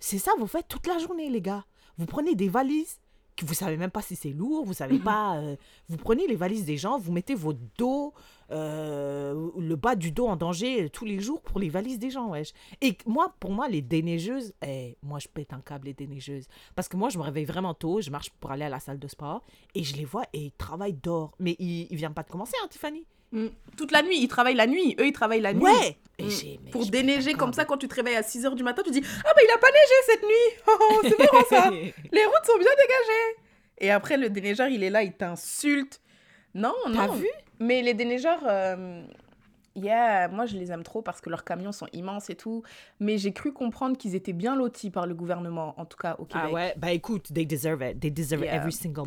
c'est ça vous faites toute la journée, les gars. Vous prenez des valises vous savez même pas si c'est lourd, vous savez pas. euh, vous prenez les valises des gens, vous mettez votre dos, euh, le bas du dos en danger euh, tous les jours pour les valises des gens, wesh. Et moi, pour moi, les déneigeuses, eh, moi je pète un câble les déneigeuses. Parce que moi, je me réveille vraiment tôt, je marche pour aller à la salle de sport et je les vois et ils travaillent dehors. Mais ils, ils viennent pas de commencer, hein, Tiffany Mm. Toute la nuit, ils travaillent la nuit. Eux, ils travaillent la nuit. Ouais Mm. mais Pour déneiger comme ça, quand tu te réveilles à 6h du matin, tu dis Ah, bah il a pas neigé cette nuit Oh, C'est marrant ça Les routes sont bien dégagées Et après, le déneigeur, il est là, il t'insulte. Non, non. T'as vu? Mais les déneigeurs, euh, yeah, moi je les aime trop parce que leurs camions sont immenses et tout. Mais j'ai cru comprendre qu'ils étaient bien lotis par le gouvernement, en tout cas au Québec. Ah ouais, bah écoute, they deserve it. They deserve Yeah, every single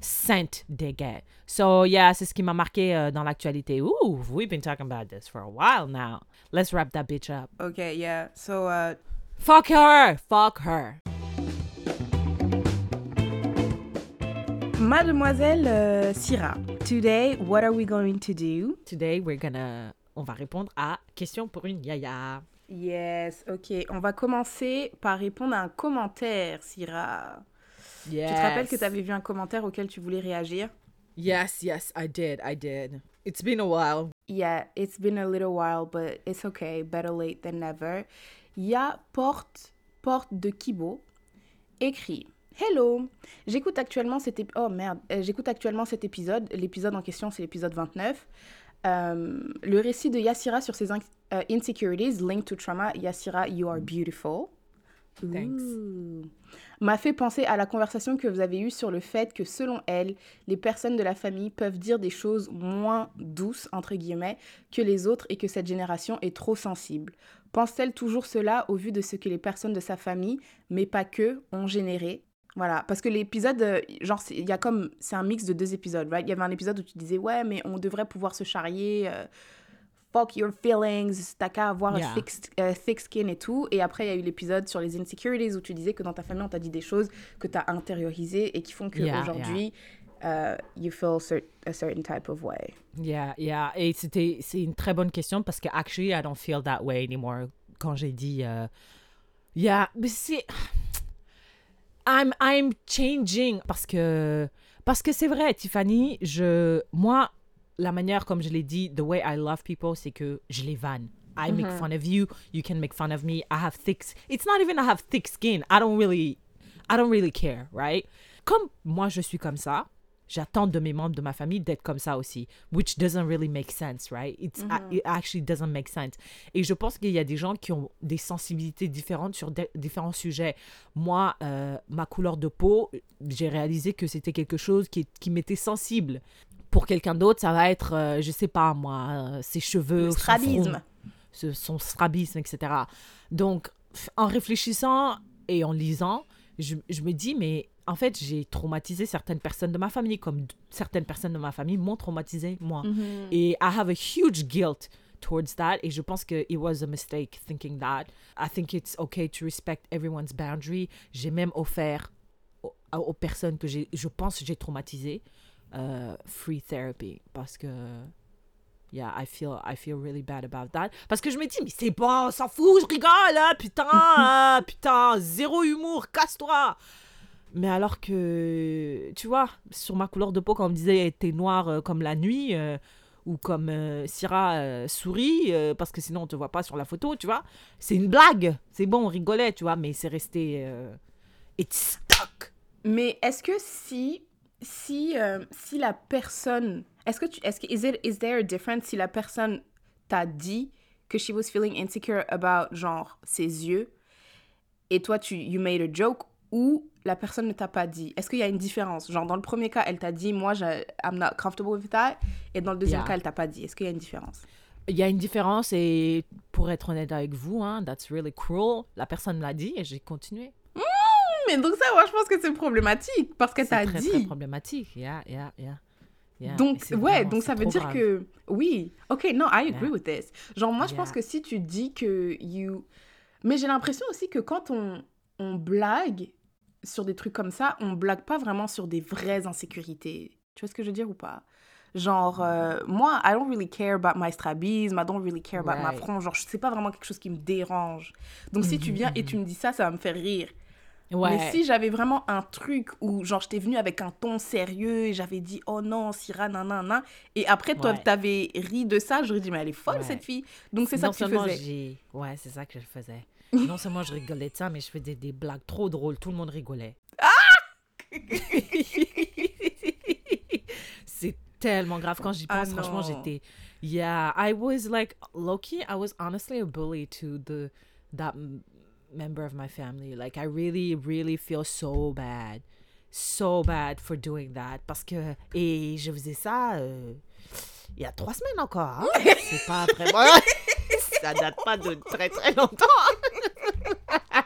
cent they get. So yeah, c'est ce qui m'a marqué euh, dans l'actualité. Ooh, we've been talking about this for a while now. Let's wrap that bitch up. Ok, yeah. So, uh, Fuck her! Fuck her! Mademoiselle euh, Syrah, today, what are we going to do? Today, we're gonna... On va répondre à question pour une yaya. Yes, ok. On va commencer par répondre à un commentaire, Syrah. Yes. Tu te rappelles que tu avais vu un commentaire auquel tu voulais réagir? Yes, yes, I did, I did. It's been a while. Yeah, it's been a little while, but it's okay. Better late than never. Il y a Porte, Porte de Kibo, écrit Hello, j'écoute actuellement cet ép- oh merde, Euh, j'écoute actuellement cet épisode. L'épisode en question, c'est l'épisode 29. Euh, le récit de Yassira sur ses euh, insecurities linked to trauma. Yassira, you are beautiful. Thanks. M'a fait penser à la conversation que vous avez eue sur le fait que selon elle, les personnes de la famille peuvent dire des choses moins douces, entre guillemets, que les autres et que cette génération est trop sensible. Pense-t-elle toujours cela au vu de ce que les personnes de sa famille, mais pas que, ont généré? Voilà, parce que l'épisode, euh, genre, c'est- il y a comme, c'est un mix de deux épisodes, right? Il y avait un épisode où tu disais, ouais, mais on devrait pouvoir se charrier, euh, fuck your feelings, t'as qu'à avoir Yeah. thick, euh, thick skin et tout. Et après, il y a eu l'épisode sur les insecurities où tu disais que dans ta famille, on t'a dit des choses que t'as intériorisées et qui font Yeah, qu'aujourd'hui, euh, you feel cer- a certain type of way. Yeah, yeah. Et c'était, c'est une très bonne question parce que actually, I don't feel that way anymore. Quand j'ai dit, euh, yeah, mais c'est, I'm, I'm changing parce que, parce que c'est vrai, Tiffany, je, moi, la manière comme je l'ai dit, the way I love people, c'est que je les vanne. I make fun of you, you can make fun of me. I have thick, it's not even I have thick skin. I don't really, I don't really care, right? Comme moi, je suis comme ça, j'attends de mes membres de ma famille d'être comme ça aussi, which doesn't really make sense, right? It's, it actually doesn't make sense. Et je pense qu'il y a des gens qui ont des sensibilités différentes sur différents sujets. Moi, euh, ma couleur de peau, j'ai réalisé que c'était quelque chose qui, qui m'était sensible. Pour quelqu'un d'autre, ça va être, euh, je sais pas moi, euh, ses cheveux, Le son strabisme. front, ce- son strabisme, etc. Donc, en réfléchissant et en lisant, je, je me dis, mais en fait, j'ai traumatisé certaines personnes de ma famille, comme certaines personnes de ma famille m'ont traumatisé, moi. Et I have a huge guilt towards that. Et je pense que it was a mistake thinking that. I think it's okay to respect everyone's boundary. J'ai même offert aux, aux personnes que je pense j'ai traumatisées euh, free therapy parce que yeah I feel I feel really bad about that. Parce que je me dis mais c'est bon on s'en fout je rigole hein, putain hein, putain zéro humour casse-toi. Mais alors que tu vois sur ma couleur de peau quand on me disait t'es noir euh, comme la nuit euh, ou comme euh, Syrah euh, sourit parce que sinon on te voit pas sur la photo tu vois c'est une blague. C'est bon on rigolait tu vois mais c'est resté it's stuck. Mais est-ce que si, si, euh, si la personne, est-ce que tu, est-ce que, is, it, is there a difference si la personne t'a dit que she was feeling insecure about, genre, ses yeux, et toi, tu, you made a joke, ou la personne ne t'a pas dit? Est-ce qu'il y a une différence? Genre, dans le premier cas, elle t'a dit, moi, je, I'm not comfortable with that, et dans le deuxième Yeah. cas, elle t'a pas dit. Est-ce qu'il y a une différence? Il y a une différence et pour être honnête avec vous, hein, that's really cruel. La personne l'a dit et j'ai continué. Mais donc ça, moi, je pense que c'est problématique, parce qu'elle C'est t'a très, dit. très problématique. Yeah, yeah, yeah. Donc, c'est ouais, vraiment- donc ça c'est veut dire grave. que. Oui, ok, non, I agree Yeah. with this. Genre, moi, je pense que si tu dis que you. Mais j'ai l'impression aussi que quand on, on blague sur des trucs comme ça, on blague pas vraiment sur des vraies insécurités. Tu vois ce que je veux dire ou pas? Genre, euh, moi, I don't really care about my strabisme, I don't really care about ma Right. frange. Genre, c'est pas vraiment quelque chose qui me dérange. Donc, si tu viens et tu me dis ça, ça va me faire rire. Ouais. Mais si j'avais vraiment un truc où, genre, j'étais venue avec un ton sérieux et j'avais dit, oh non, Syrah, nanana, et après, toi, Ouais. t'avais ri de ça, j'aurais dit, mais elle est folle, Ouais. cette fille. Donc, c'est ça que tu faisais. Ouais, c'est ça que je faisais. non seulement je rigolais de ça, mais je faisais des blagues trop drôles. Tout le monde rigolait. c'est tellement grave. Quand j'y Ah pense, franchement, j'étais... Yeah, I was like, low-key, I was honestly a bully to the that member of my family. Like, I really, really feel so bad. So bad for doing that. Parce que... Et je faisais ça... euh, il y a trois semaines encore. hein. C'est pas vraiment. Ça date pas de très très longtemps.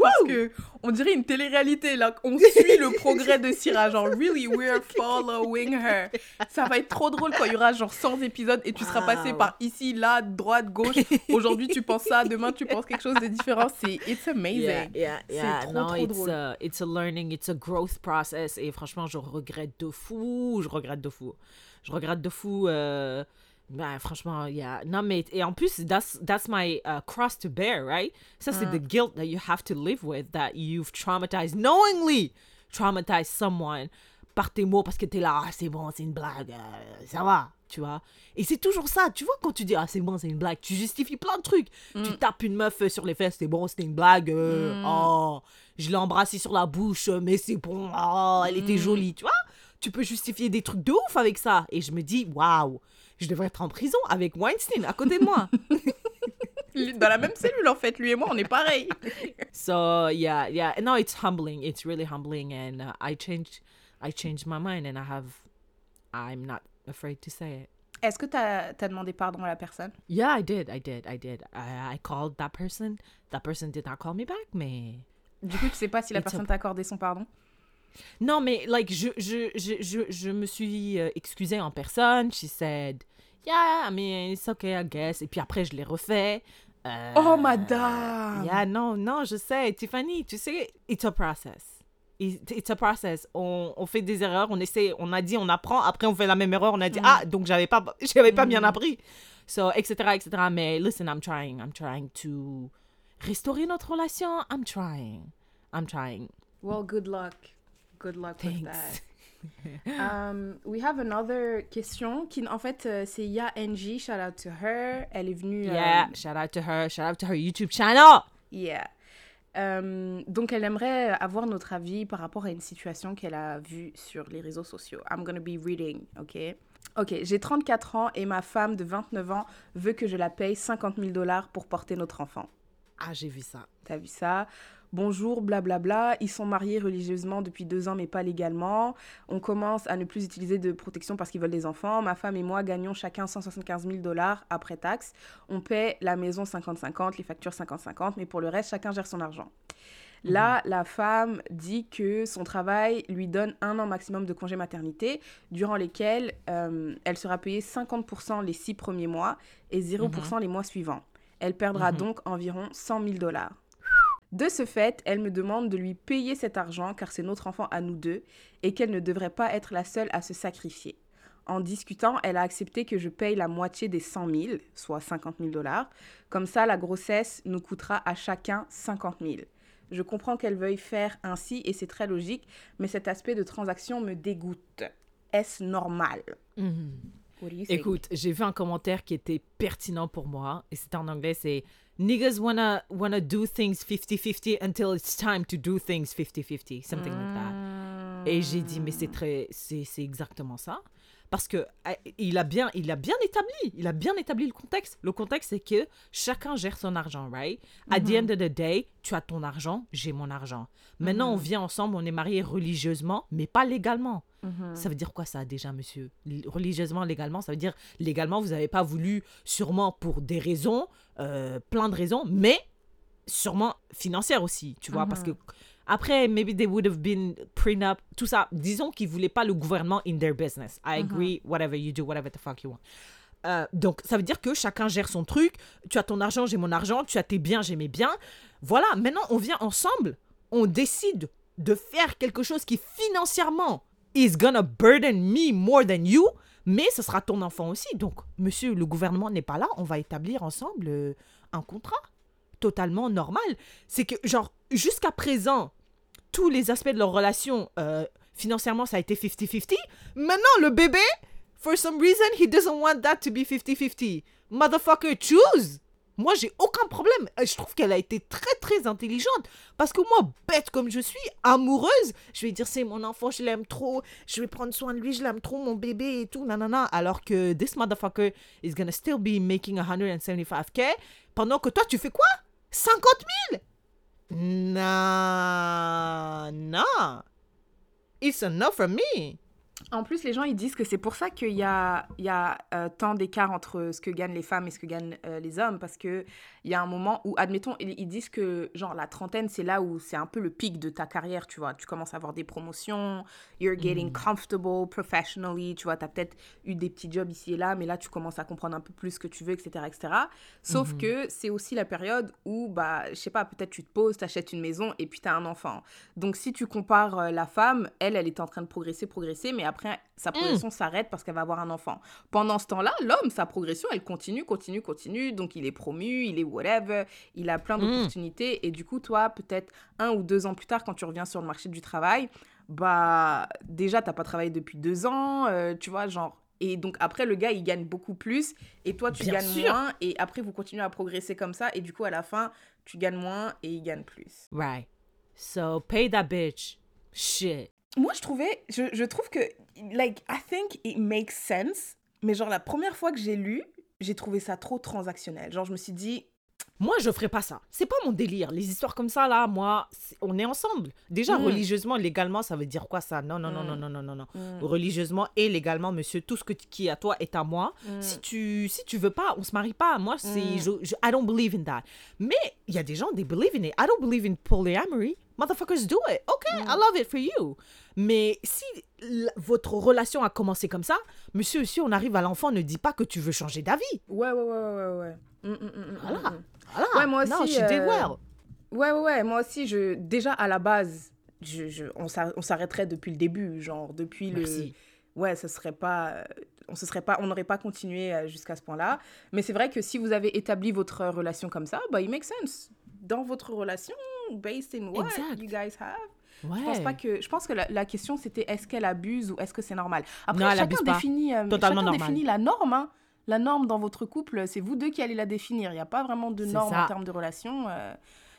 parce que on dirait une télé-réalité là. On suit le progrès de Syrah. Genre, really, we're following her. Ça va être trop drôle quand il y aura genre 100 épisodes et tu seras passé par ici, là, droite, gauche. Aujourd'hui, tu penses ça. Demain, tu penses quelque chose de différent. C'est it's amazing. Yeah, yeah, C'est yeah. trop, non, trop it's drôle. a, it's a learning, it's a growth process. Et franchement, je regrette de fou. Je regrette de fou. Je regrette de fou. euh, ben, franchement, yeah. Non, mais, et en plus, that's, that's my uh, cross to bear, right? Ça, c'est the guilt that you have to live with, that you've traumatized, knowingly traumatized someone par tes mots parce que t'es là, ah, c'est bon, c'est une blague, euh, ça va, tu vois? Et c'est toujours ça, tu vois, quand tu dis, ah, c'est bon, c'est une blague, tu justifies plein de trucs. Tu tapes une meuf euh, sur les fesses, c'est bon, c'était une blague, euh, oh, je l'ai embrassée sur la bouche, mais c'est bon, oh, elle était jolie, tu vois? Tu peux justifier des trucs de ouf avec ça. Et je me dis, waouh, je devrais être en prison avec Weinstein à côté de moi. Dans la même cellule, en fait, lui et moi, on est pareil. So yeah, yeah. No, it's humbling. It's really humbling, and uh, I changed, I changed my mind, and I have, I'm not afraid to say it. Est-ce que t'as as demandé pardon à la personne? Yeah, I did, I did, I did. I, I called that person. That person did not call me back, mais Du coup, tu sais pas si la It's a- personne t'a accordé son pardon? Non, mais like je, je, je, je, je me suis euh, excusée en personne. She said, yeah, I mean it's okay, I guess. Et puis après, je l'ai refait. Euh, Oh, madame Yeah, non, non, je sais, Tiffany, tu sais, it's a process. It- It's a process. On, on fait des erreurs, on essaie, on a dit, on apprend, après on fait la même erreur, on a dit, ah, donc j'avais pas, j'avais pas bien appris. So, etc., etc. Mais listen, I'm trying, I'm trying to restaurer notre relation. I'm trying, I'm trying. Well, good luck. Good luck with Thanks. that. Um, we have another question qui, en fait, euh, c'est Ya NG. Shout out to her. Elle est venue. euh, Yeah, shout out to her, shout out to her YouTube channel. yeah. Euh, donc, elle aimerait avoir notre avis par rapport à une situation qu'elle a vue sur les réseaux sociaux. I'm gonna be reading, ok? Ok, j'ai 34 ans et ma femme de 29 ans veut que je la paye 50 000 dollars pour porter notre enfant. Ah, j'ai vu ça. T'as vu ça? Bonjour, blablabla. Ils sont mariés religieusement depuis deux ans, mais pas légalement. On commence à ne plus utiliser de protection parce qu'ils veulent des enfants. Ma femme et moi gagnons chacun 175 000 dollars après taxe. On paie la maison 50-50, les factures 50-50, mais pour le reste, chacun gère son argent. Là, la femme dit que son travail lui donne un an maximum de congé maternité, durant lesquels euh, elle sera payée 50% les six premiers mois et 0% les mois suivants. Elle perdra Mhm. donc environ 100 000 dollars. De ce fait, elle me demande de lui payer cet argent car c'est notre enfant à nous deux et qu'elle ne devrait pas être la seule à se sacrifier. En discutant, elle a accepté que je paye la moitié des 100 000, soit 50 000 dollars. Comme ça, la grossesse nous coûtera à chacun 50 000. Je comprends qu'elle veuille faire ainsi et c'est très logique, mais cet aspect de transaction me dégoûte. Est-ce normal? Mhm. Écoute, j'ai vu un commentaire qui était pertinent pour moi et c'était en anglais, c'est Niggas wanna, wanna do things 50-50 until it's time to do things 50-50, something like that. Et j'ai dit, mais c'est très, c'est exactement ça. Parce que euh, il a bien, il a bien établi, il a bien établi le contexte. Le contexte, c'est que chacun gère son argent, right? At the end of the day, tu as ton argent, j'ai mon argent. Maintenant, on vient ensemble, on est mariés religieusement, mais pas légalement. Ça veut dire quoi ça déjà, monsieur? Religieusement, légalement, ça veut dire légalement, vous n'avez pas voulu, sûrement pour des raisons, euh, plein de raisons, mais sûrement financières aussi, tu vois, parce que après, maybe they would have been prenup, tout ça. Disons qu'ils voulaient pas le gouvernement in their business. I agree, whatever you do, whatever the fuck you want. Euh, donc, ça veut dire que chacun gère son truc. Tu as ton argent, j'ai mon argent. Tu as tes biens, j'ai mes biens. Voilà, maintenant, on vient ensemble. On décide de faire quelque chose qui financièrement is gonna burden me more than you, mais ce sera ton enfant aussi. Donc, monsieur, le gouvernement n'est pas là, on va établir ensemble euh, un contrat totalement normal. C'est que, genre, jusqu'à présent, tous les aspects de leur relation, euh, financièrement, ça a été 50-50. Maintenant, le bébé, for some reason, he doesn't want that to be 50-50. Motherfucker, choose! Moi, j'ai aucun problème. Euh, Je trouve qu'elle a été très, très intelligente. Parce que moi, bête comme je suis, amoureuse, je vais dire, c'est mon enfant, je l'aime trop, je vais prendre soin de lui, je l'aime trop, mon bébé et tout, nanana. Alors que this motherfucker is gonna still be making 175k pendant que toi, tu fais quoi? 50 000 Nah, nah. It's enough for me. En plus, les gens, ils disent que c'est pour ça qu'il y a, il y a euh, tant d'écart entre ce que gagnent les femmes et ce que gagnent euh, les hommes. Parce qu'il y a un moment où, admettons, ils, ils disent que, genre, la trentaine, c'est là où c'est un peu le pic de ta carrière, tu vois. Tu commences à avoir des promotions, you're getting comfortable professionally, tu vois. Tu as peut-être eu des petits jobs ici et là, mais là, tu commences à comprendre un peu plus ce que tu veux, etc., etc. Sauf que c'est aussi la période où, bah, je sais pas, peut-être tu te poses, tu achètes une maison et puis tu as un enfant. Donc, si tu compares euh, la femme, elle, elle est en train de progresser, progresser, mais après, sa progression s'arrête parce qu'elle va avoir un enfant. Pendant ce temps-là, l'homme, sa progression, elle continue, continue, continue. Donc, il est promu, il est whatever, il a plein d'opportunités. Et du coup, toi, peut-être un ou deux ans plus tard, quand tu reviens sur le marché du travail, bah, déjà, t'as pas travaillé depuis deux ans, euh, tu vois, genre. Et donc, après, le gars, il gagne beaucoup plus. Et toi, tu Bien gagnes sûr. moins. Et après, vous continuez à progresser comme ça. Et du coup, à la fin, tu gagnes moins et il gagne plus. Right. So, pay that bitch. Shit. Moi, je trouvais, je, je trouve que, like, I think it makes sense. Mais genre, la première fois que j'ai lu, j'ai trouvé ça trop transactionnel. Genre, je me suis dit, Moi, je ferais pas ça. C'est pas mon délire. Les histoires comme ça, là, moi, c'est- on est ensemble. Déjà, Mm. religieusement, légalement, ça veut dire quoi ça? Non, non, non, non, non, non, non, non. Religieusement et légalement, monsieur, tout ce que qui est à toi est à moi. Si tu si tu veux pas, on se marie pas. Moi, c'est je, je- I don't believe in that. Mais il y a des gens, they believe in it. I don't believe in polyamory. Motherfuckers do it. Okay, I love it for you. Mais si votre relation a commencé comme ça, monsieur, si on arrive à l'enfant, ne dis pas que tu veux changer d'avis. ouais, ouais, ouais, ouais, ouais. Mm, mm, mm, Voilà. Voilà. Ouais, moi Non, aussi, she did euh, well. Ouais, ouais, ouais. Moi aussi, je, déjà, à la base, je, je, on s'a- on s'arrêterait depuis le début. Genre, depuis le. Merci. Ouais, ce serait pas. euh, On se serait pas, on n'aurait pas continué euh, jusqu'à ce point-là. Mais c'est vrai que si vous avez établi votre relation comme ça, bah, it makes sense. Dans votre relation, based in what Exact. you guys have. Ouais. Je pense pas que je pense que la, la question c'était est-ce qu'elle abuse ou est-ce que c'est normal? Après Non, chacun définit euh, chacun définit la norme hein. La norme dans votre couple, c'est vous deux qui allez la définir. Il n'y a pas vraiment de norme en termes de relation. euh,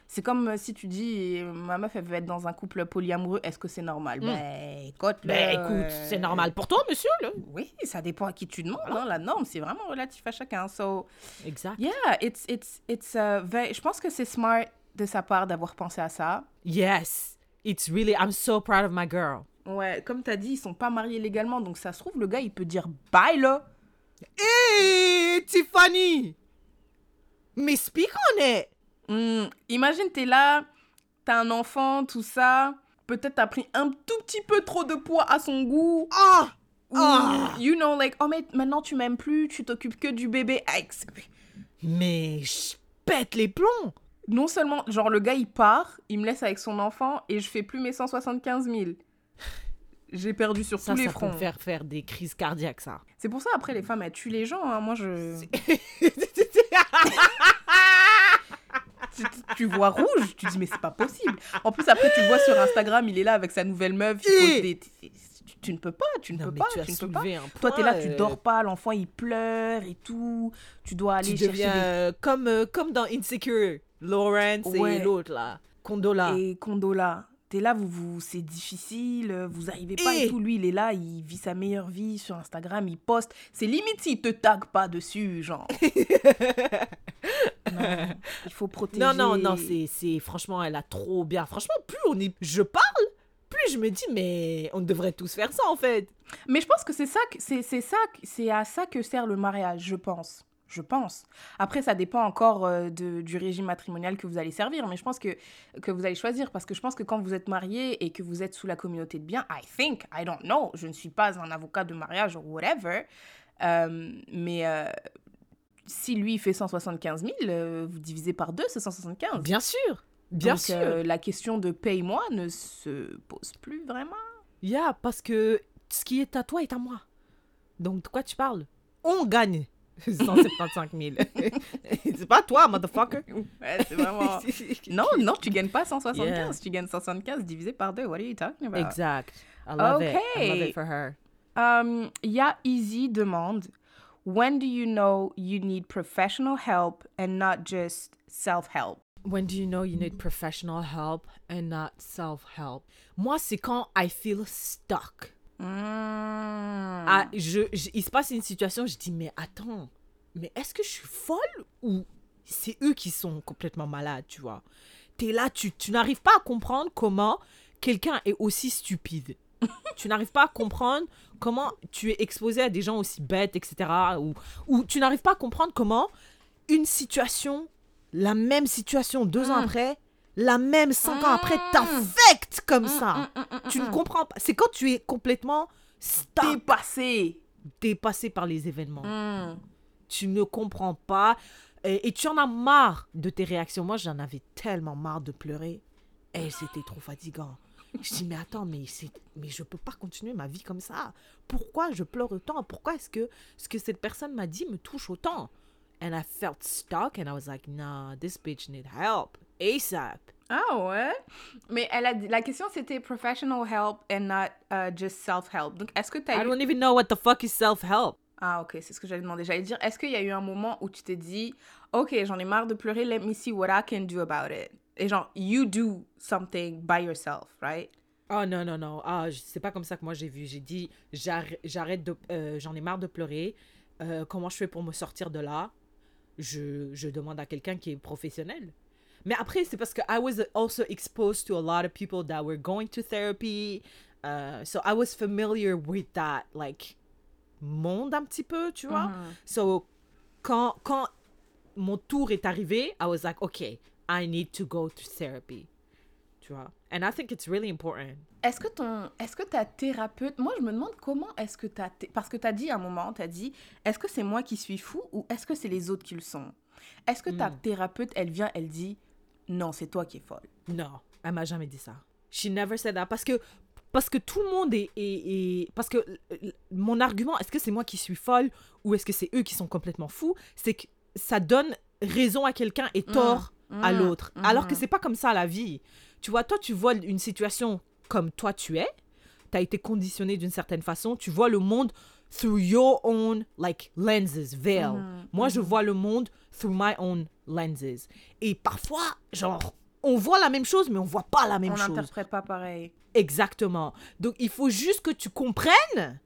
c'est comme euh, si tu dis ma meuf elle veut être dans un couple polyamoureux, est-ce que c'est normal? Ben écoute, Ben écoute, c'est normal pour toi, monsieur. Là. Oui, ça dépend à qui tu demandes. hein. La norme, c'est vraiment relatif à chacun. So, Exact. yeah, it's it's it's uh, very- je pense que c'est smart de sa part d'avoir pensé à ça. Yes. It's really, I'm so proud of my girl. Ouais, comme t'as dit, ils sont pas mariés légalement, donc ça se trouve, le gars, il peut dire bye là. Hey, Tiffany! Mais speak on it! Hmm, Imagine, t'es là, t'as un enfant, tout ça. Peut-être t'as pris un tout petit peu trop de poids à son goût. Ah! Ou, Ah! you know, like, oh, mais maintenant tu m'aimes plus, tu t'occupes que du bébé. Ah, ex- Mais je pète les plombs! Non seulement, genre, le gars, il part, il me laisse avec son enfant et je fais plus mes 175 000. J'ai perdu sur Ça, tous les ça fronts. me faire faire des crises cardiaques, ça. C'est pour ça, après, les femmes, elles tuent les gens. hein. Moi, je. tu, tu vois rouge, tu dis mais c'est pas possible. En plus après tu le vois sur Instagram, il est là avec sa nouvelle meuf, il pose des- tu, tu ne peux pas, tu ne non, peux pas, tu tu ne peux pas. Toi point. t'es là, tu euh, dors pas, l'enfant il pleure et tout, tu dois aller Tu chercher deviens euh, comme, euh, comme dans Insecure. Lawrence Ouais. et l'autre, là. Condola. et Condola. T'es là, vous, vous, c'est difficile, vous arrivez pas et tout. Lui, il est là, il vit sa meilleure vie sur Instagram, il poste. C'est limite s'il te tag pas dessus, genre. non, il faut protéger. Non, non, non, c'est, franchement, elle a trop bien. Franchement, plus on est, je parle, plus je me dis, mais on devrait tous faire ça, en fait. Mais je pense que c'est ça, c'est ça, c'est à ça que sert le mariage, je pense. Je pense. Après, ça dépend encore euh, de, du régime matrimonial que vous allez servir, mais je pense que, que vous allez choisir parce que je pense que quand vous êtes marié et que vous êtes sous la communauté de biens, I think, I don't know, je ne suis pas un avocat de mariage ou whatever, euh, mais euh, si lui fait 175 000, euh, vous divisez par deux, c'est 175. Bien sûr. Bien Donc, sûr. la question de paye-moi ne se pose plus vraiment. Yeah, parce que ce qui est à toi est à moi. Donc, de quoi tu parles? On gagne 175 000. c'est pas toi, motherfucker. Ouais, c'est vraiment... non, non, tu gagnes pas 175. Yeah. Tu gagnes 175 divisé par deux. What are you talking about? Exact. I love it. I love Okay. it for her. Um, Ya Easy demande When do you know you need professional help and not just self-help? When do you know you need professional help and not self-help? Moi, c'est quand I feel stuck. Mm. Ah, je, je- il se passe une situation, je dis, mais attends, mais est-ce que je suis folle ou c'est eux qui sont complètement malades, tu vois? T'es là, tu, tu n'arrives pas à comprendre comment quelqu'un est aussi stupide. tu n'arrives pas à comprendre comment tu es exposé à des gens aussi bêtes, etc. Ou, ou tu n'arrives pas à comprendre comment une situation, la même situation deux ans après, la même cinq ans après, t'affecte comme ça. Tu ne comprends pas. C'est quand tu es complètement Dépassé. dépassé par les événements. Tu ne comprends pas et, et tu en as marre de tes réactions. Moi, j'en avais tellement marre de pleurer et c'était trop fatigant. Je dis mais attends mais c'est mais je peux pas continuer ma vie comme ça. Pourquoi je pleure autant? Pourquoi est-ce que ce que cette personne m'a dit me touche autant? And I felt stuck and I was like nah this bitch need help ASAP. Ah ouais? Mais elle a la question c'était professional help and not uh, just self-help. Donc est-ce que tu I as eu... don't even know what the fuck is self-help. Ah ok, c'est ce que j'allais demander. J'allais dire, est-ce qu'il y a eu un moment où tu t'es dit, ok, j'en ai marre de pleurer, let me see what I can do about it? Et genre, you do something by yourself, right? Oh non, non, non. Ah, c'est pas comme ça que moi j'ai vu. J'ai dit, j'arr- j'arrête de. euh, J'en ai marre de pleurer. Euh, comment je fais pour me sortir de là? Je, je demande à quelqu'un qui est professionnel. Mais après, c'est parce que I was also exposed to a lot of people that were going to therapy. Uh, so I was familiar with that, like, monde un petit peu, tu vois. So, quand, quand mon tour est arrivé, I was like, okay, I need to go to therapy. Tu vois. And I think it's really important. Est-ce que ton, est-ce que ta thérapeute, moi je me demande comment est-ce que ta, parce que tu as dit à un moment, tu as dit, est-ce que c'est moi qui suis fou ou est-ce que c'est les autres qui le sont? Est-ce que ta thérapeute, elle vient, elle dit, non, c'est toi qui es folle. Non, elle m'a jamais dit ça. She never said that. Parce que, parce que tout le monde est, est- est- Parce que euh, mon argument, est-ce que c'est moi qui suis folle ou est-ce que c'est eux qui sont complètement fous C'est que ça donne raison à quelqu'un et tort à l'autre. Alors que c'est pas comme ça la vie. Tu vois, toi, tu vois une situation comme toi tu es. Tu as été conditionné d'une certaine façon. Tu vois le monde through your own like lenses, veil. Moi, je vois le monde through my own lenses. Et parfois, genre, on voit la même chose, mais on voit pas la même On chose. n'interprète pas pareil. Exactement. Donc, il faut juste que tu comprennes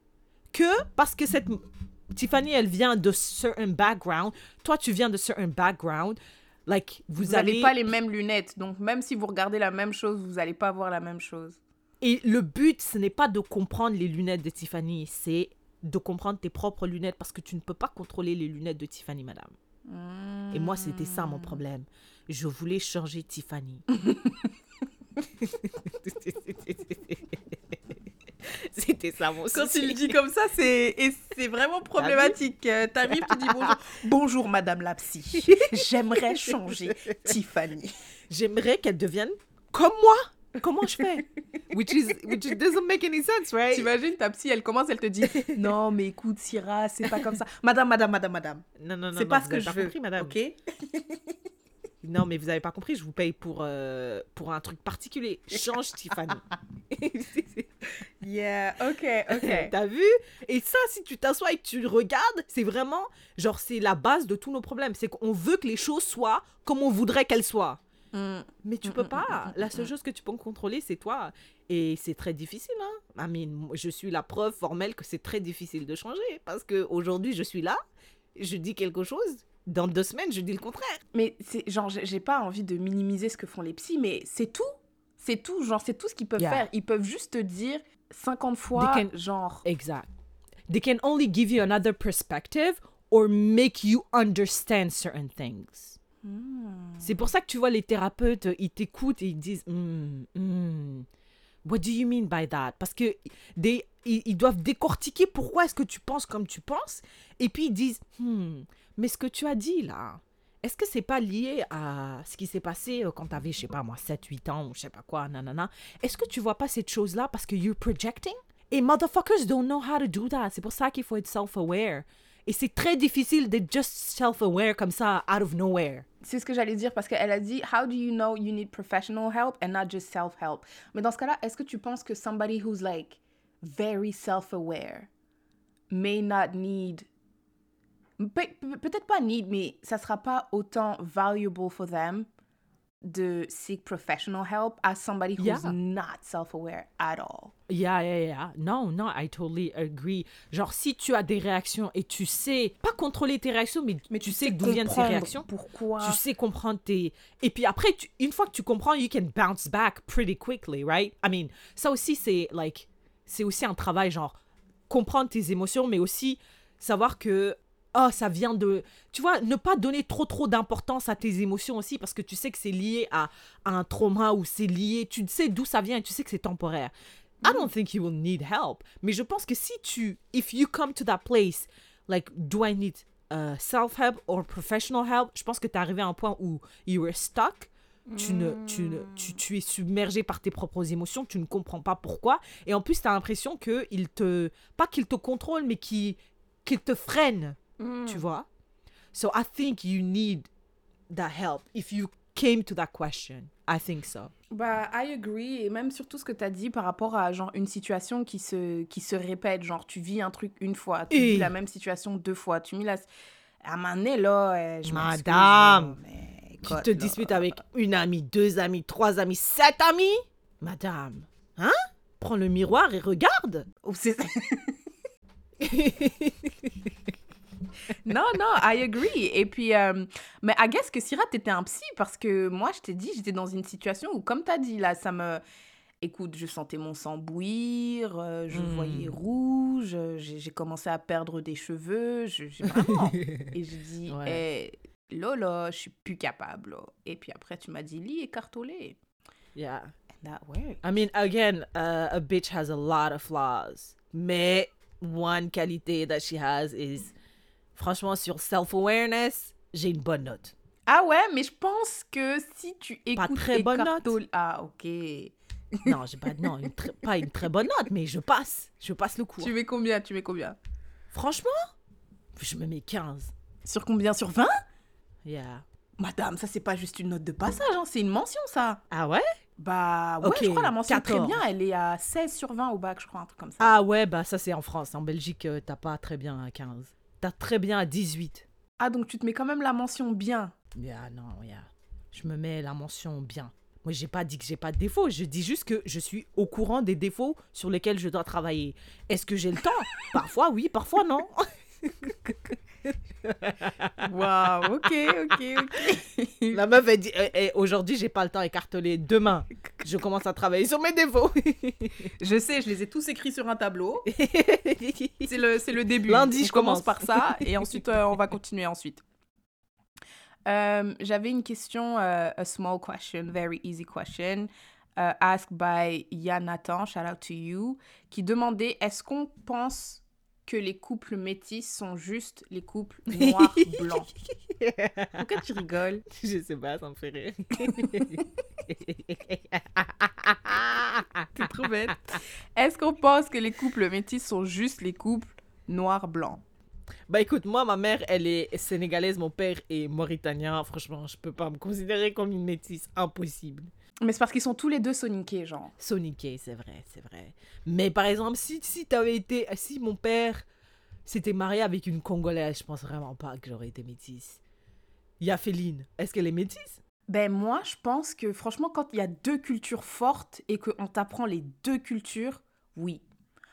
que parce que cette Tiffany, elle vient de certain background, toi, tu viens de certain background, like, vous, allez... n'avez pas les mêmes lunettes, donc même si vous regardez la même chose, vous n'allez pas voir la même chose. Et le but, ce n'est pas de comprendre les lunettes de Tiffany, c'est de comprendre tes propres lunettes parce que tu ne peux pas contrôler les lunettes de Tiffany, madame. Et moi, c'était ça mon problème. Je voulais changer Tiffany. c'était ça mon Quand tu le dis comme ça, c'est vraiment problématique. Euh, T'arrives, tu dis bonjour, bonjour Madame la psy. J'aimerais changer Tiffany. J'aimerais qu'elle devienne comme moi. Comment je fais? Which is which doesn't make any sense, right? T'imagines ta psy, elle commence, elle te dit non mais écoute Syrah, c'est pas comme ça. Madame, Madame, Madame, Madame. Non, non, non, C'est pas ce que avez je pas veux, compris, madame. ok? Non, mais vous avez pas compris, je vous paye pour, euh, pour un truc particulier. Change Tiffany. Yeah, ok, ok. T'as vu? Et ça, si tu t'assois et que tu regardes, c'est vraiment, genre, c'est la base de tous nos problèmes. C'est qu'on veut que les choses soient comme on voudrait qu'elles soient. Mm. Mais tu peux pas. La seule chose que tu peux contrôler, c'est toi. Et c'est très difficile, hein. I mean, je suis la preuve formelle que c'est très difficile de changer. Parce que aujourd'hui, je suis là, je dis quelque chose. Dans deux semaines, je dis le contraire. Mais c'est genre, j'ai pas envie de minimiser ce que font les psys, mais c'est tout. C'est tout, genre, c'est tout ce qu'ils peuvent Yeah. faire. Ils peuvent juste te dire 50 fois, can- genre, Exact. They can only give you another perspective or make you understand certain things. C'est pour ça que tu vois les thérapeutes, ils t'écoutent et ils disent Hmm, hmm, What do you mean by that? Parce que ils, doivent décortiquer pourquoi est-ce que tu penses comme tu penses et puis ils disent Hmm, mais ce que tu as dit là, est-ce que c'est pas lié à ce qui s'est passé euh, quand t'avais, je sais pas moi, 7, 8 ans ou je sais pas quoi, nanana? Est-ce que tu vois pas cette chose-là parce que you're projecting? Et motherfuckers don't know how to do that. C'est pour ça qu'il faut être self-aware. Et c'est très difficile d'être just self-aware comme ça, out of nowhere. C'est ce que j'allais dire parce qu'elle a dit How do you know you need professional help and not just self-help? Mais dans ce cas-là, est-ce que tu penses que somebody who's like very self-aware may not need Pe- pe- peut-être pas need, mais ça sera pas autant valuable for them de seek professional help as somebody who's Yeah. not self-aware at all. Yeah, yeah, yeah. Non, non, I totally agree. Genre, si tu as des réactions et tu sais, pas contrôler tes réactions, mais, Mais tu sais d'où viennent ces réactions, Pourquoi tu sais comprendre tes... Et puis après, tu- une fois que tu comprends, you can bounce back pretty quickly, right? I mean, ça aussi, c'est like... C'est aussi un travail, genre, comprendre tes émotions, mais aussi savoir que... Oh, ça vient de... Tu vois, ne pas donner trop, trop d'importance à tes émotions aussi, parce que tu sais que c'est lié à, un trauma ou c'est lié... Tu sais d'où ça vient et tu sais que c'est temporaire. I don't think you will need help. Mais je pense que si tu... If you come to that place, like, do I need uh, self-help or professional help? Je pense que tu es arrivé à un point où you were stuck. Tu, ne, tu, ne, tu, es submergé par tes propres émotions, tu ne comprends pas pourquoi. Et en plus, tu as l'impression qu'il te... Pas qu'il te contrôle, mais qu'il qu'il te freine, tu vois? So I think you need that help. If you came to that question, I think so. Bah, I agree. Et même surtout ce que tu as dit par rapport à genre une situation qui se, qui se répète. Genre, tu vis un truc une fois, tu Et- vis la même situation deux fois. Tu mis la... À un moment donné, là, je Madame, mais Tu te là, disputes avec une amie, deux amis, trois amis, sept amis? Madame, hein? Prends le miroir et regarde. non, non, I agree. Et puis, euh, mais I guess que Syrah, t'étais un psy parce que moi, je t'ai dit, j'étais dans une situation où, comme t'as dit, là, ça me. Écoute, je sentais mon sang bouillir, euh, je Hmm. voyais rouge, euh, j'ai commencé à perdre des cheveux, je, vraiment. Et j'ai dit, Ouais. eh, là, je suis plus capable. là. Et puis après, tu m'as dit, lis écartolé. Yeah. And that worked. I mean, again, uh, a bitch has a lot of flaws. Mais one qualité that she has is, franchement, sur self-awareness, j'ai une bonne note. Ah ouais, mais je pense que si tu écoutes Pas très bonne note. Ah, ok. Non, j'ai pas, non, une très- pas une très bonne note, mais je passe. Je passe le cours. Tu mets combien Tu mets combien? Franchement, je me mets 15. Sur combien? Sur 20 Yeah. Madame, ça c'est pas juste une note de passage, hein, c'est une mention ça. Ah ouais? Bah ouais, je crois la mention très 14. bien, elle est à 16 sur 20 au bac, je crois, un truc comme ça. Ah ouais, bah ça c'est en France. En Belgique, euh, t'as pas très bien à 15. T'as très bien à 18. Ah, donc tu te mets quand même la mention bien. Yeah, non, yeah. Je me mets la mention bien. Moi, j'ai pas dit que j'ai pas de défauts. Je dis juste que je suis au courant des défauts sur lesquels je dois travailler. Est-ce que j'ai le temps? Parfois oui, parfois non. Waouh, ok, ok, ok. La meuf, elle dit eh, eh, aujourd'hui, j'ai pas le temps écartelé. Demain, je commence à travailler sur mes défauts. je sais, je les ai tous écrits sur un tableau. C'est le, le début. Lundi, On je commence commence. par ça et ensuite euh, on va continuer ensuite. Euh, J'avais une question, euh, a small question, very easy question, euh, asked by Yanathan, shout out to you, qui demandait est-ce qu'on pense que les couples métis sont juste les couples noirs-blancs Pourquoi tu rigoles? Je sais pas, ça me fait rire. T'es trop bête. Est-ce qu'on pense que les couples métis sont juste les couples noirs-blancs Bah écoute, moi, ma mère, elle est sénégalaise, mon père est mauritanien. Franchement, je peux pas me considérer comme une métisse. Impossible. Mais c'est parce qu'ils sont tous les deux soniqués, genre. Soniqué, c'est vrai, c'est vrai. Mais par exemple, si, si t'avais été. Si mon père s'était marié avec une Congolaise, je pense vraiment pas que j'aurais été métisse. Il y a Féline. Est-ce qu'elle est métisse? Ben moi, je pense que franchement, quand il y a deux cultures fortes et qu'on t'apprend les deux cultures, oui.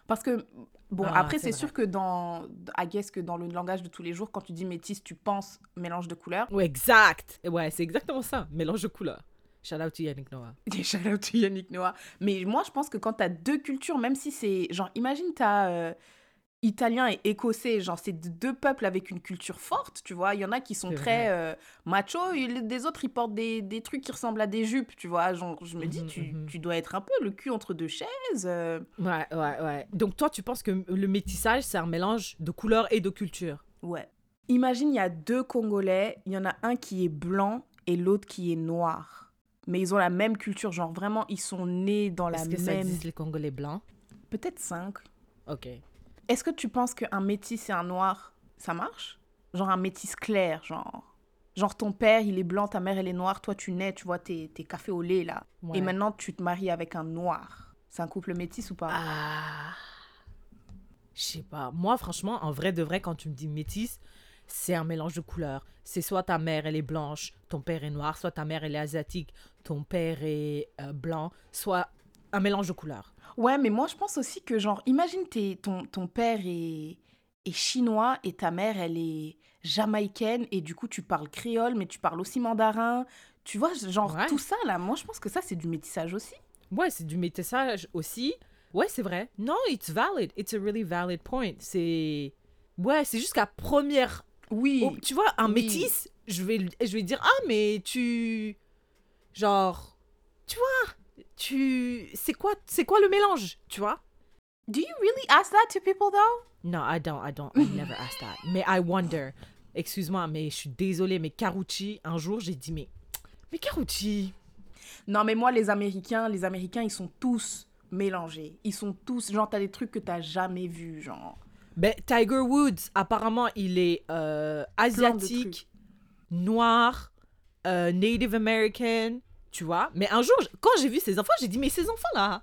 Parce que, bon, Ah, après, c'est sûr que dans, I guess que dans le langage de tous les jours, quand tu dis métis, tu penses mélange de couleurs. Ouais, exact. Ouais, c'est exactement ça. Mélange de couleurs. Shout out to Yannick Noah. Shout out to Yannick Noah. Mais moi, je pense que quand t'as deux cultures, même si c'est, genre, imagine t'as euh, italien et écossais, genre, c'est deux peuples avec une culture forte, tu vois. Il y en a qui sont très euh, macho, des autres, ils portent des, des trucs qui ressemblent à des jupes, tu vois. Genre, je me dis, Mhm, tu, mhm. tu dois être un peu le cul entre deux chaises. euh. Ouais, ouais, ouais. Donc toi, tu penses que le métissage, c'est un mélange de couleurs et de culture Ouais. Imagine, il y a deux Congolais, il y en a un qui est blanc et l'autre qui est noir. Mais ils ont la même culture, genre vraiment, ils sont nés dans la Est-ce que ça même... existe les Congolais blancs? Peut-être cinq. Ok. Est-ce que tu penses qu'un métis et un noir, ça marche? Genre un métis clair, genre... Genre ton père, il est blanc, ta mère, elle est noire, toi tu nais, tu vois, t'es t'es café au lait là. Ouais. Et maintenant tu te maries avec un noir. C'est un couple métis ou pas? Ah. Je sais pas. Moi, franchement, en vrai de vrai, quand tu me dis métis, c'est un mélange de couleurs. C'est soit ta mère, elle est blanche, ton père est noir, soit ta mère, elle est asiatique, ton père est euh, blanc, soit un mélange de couleurs. Ouais, mais moi je pense aussi que genre, imagine t'es- ton, ton père est, est chinois et ta mère elle est jamaïcaine et du coup tu parles créole mais tu parles aussi mandarin. Tu vois, genre Ouais. tout ça là, moi je pense que ça c'est du métissage aussi. Ouais, c'est du métissage aussi. Ouais, c'est vrai. Non, it's valid. It's a really valid point. C'est. Ouais, c'est juste qu'à première. Oui. Oh, tu vois, un Oui. métis, je vais, je vais dire Ah, mais tu. Genre. Tu vois, tu. C'est quoi, c'est quoi le mélange Tu vois? Do you really ask that to people though? No, I don't, I don't, I never asked that. Mais I wonder. Excuse-moi, mais je suis désolée, mais Carucci, un jour, j'ai dit, mais. Mais Carucci. Non, mais moi, les Américains, les Américains, ils sont tous mélangés. Ils sont tous, genre, t'as des trucs que t'as jamais vus, genre. Ben, Tiger Woods, apparemment, il est euh, asiatique, noir, euh, Native American, tu vois. Mais un jour, quand j'ai vu ces enfants, j'ai dit, mais ces enfants-là,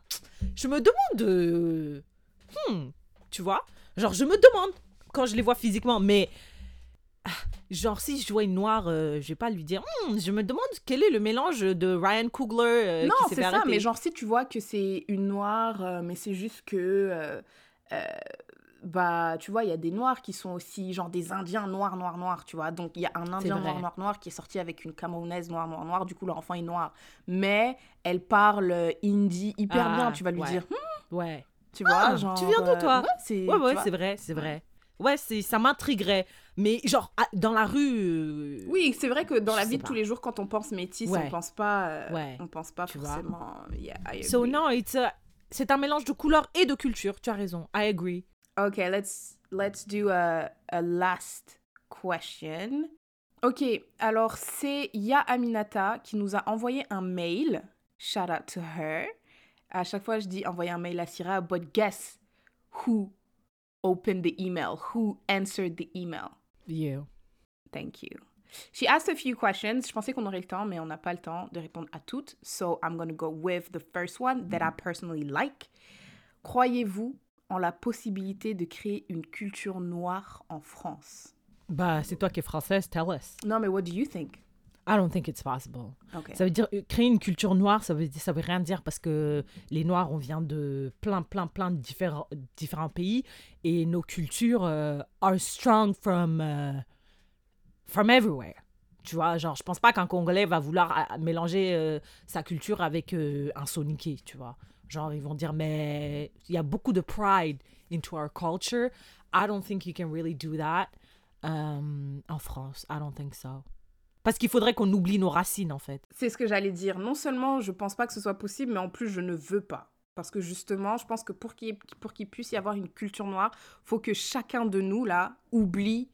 je me demande. euh, hmm, tu vois Genre, je me demande quand je les vois physiquement, mais. ah, Genre, si je vois une noire, euh, je vais pas lui dire, Hmm, je me demande quel est le mélange de Ryan Coogler non, c'est ça, arrêter. mais genre, si tu vois que c'est une noire, mais c'est juste que. euh, bah, tu vois, il y a des noirs qui sont aussi, genre, des Indiens noirs, noirs, noirs, tu vois. Donc, il y a un Indien noir, noir, noir qui est sorti avec une Camerounaise noire, noire, noire. Du coup, leur enfant est noir. Mais elle parle euh, hindi hyper Ah, bien. Tu vas lui ouais. dire, Hmm, Ouais. tu vois, Ah, genre. tu viens d'où, euh, toi? ouais, c'est. Ouais, c'est vrai, c'est vrai. Ouais, c'est, ça m'intriguerait. Mais genre, à- dans la rue. euh, Oui, c'est vrai que dans Je la vie de tous les jours, quand on pense métis, Ouais. on pense pas, euh, Ouais. on pense pas Tu forcément. Yeah, I So, non, it's a- c'est un mélange de couleurs et de culture. Tu as raison. I agree. Okay, let's let's do a, a last question. Ok, alors c'est Ya Aminata qui nous a envoyé un mail. Shout out to her. À chaque fois, je dis envoyer un mail à Syrah, but guess who opened the email? Who answered the email? You. Thank you. She asked a few questions. Je pensais qu'on aurait le temps, mais on n'a pas le temps de répondre à toutes. So I'm going to go with the first one that I personally like. Croyez-vous en la possibilité de créer une culture noire en France? Bah, c'est toi qui es française, tell us. Non, mais what do you think? I don't think it's possible. Ok. Ça veut dire euh, créer une culture noire, ça veut, ça veut rien dire parce que les noirs, on vient de plein, plein, plein de différents, différents pays et nos cultures euh, are strong from, euh, from everywhere. Tu vois, genre, je pense pas qu'un Congolais va vouloir ah, mélanger euh, sa culture avec euh, un Soniké, tu vois. Genre, ils vont dire, mais il y a beaucoup de pride into our culture. I don't think you can really do that euh, en France. I don't think so. Parce qu'il faudrait qu'on oublie nos racines, en fait. C'est ce que j'allais dire. Non seulement je pense pas que ce soit possible, mais en plus je ne veux pas. Parce que justement, je pense que pour qu'il pour qu'il puisse y avoir une culture noire, faut que chacun de nous, là, oublie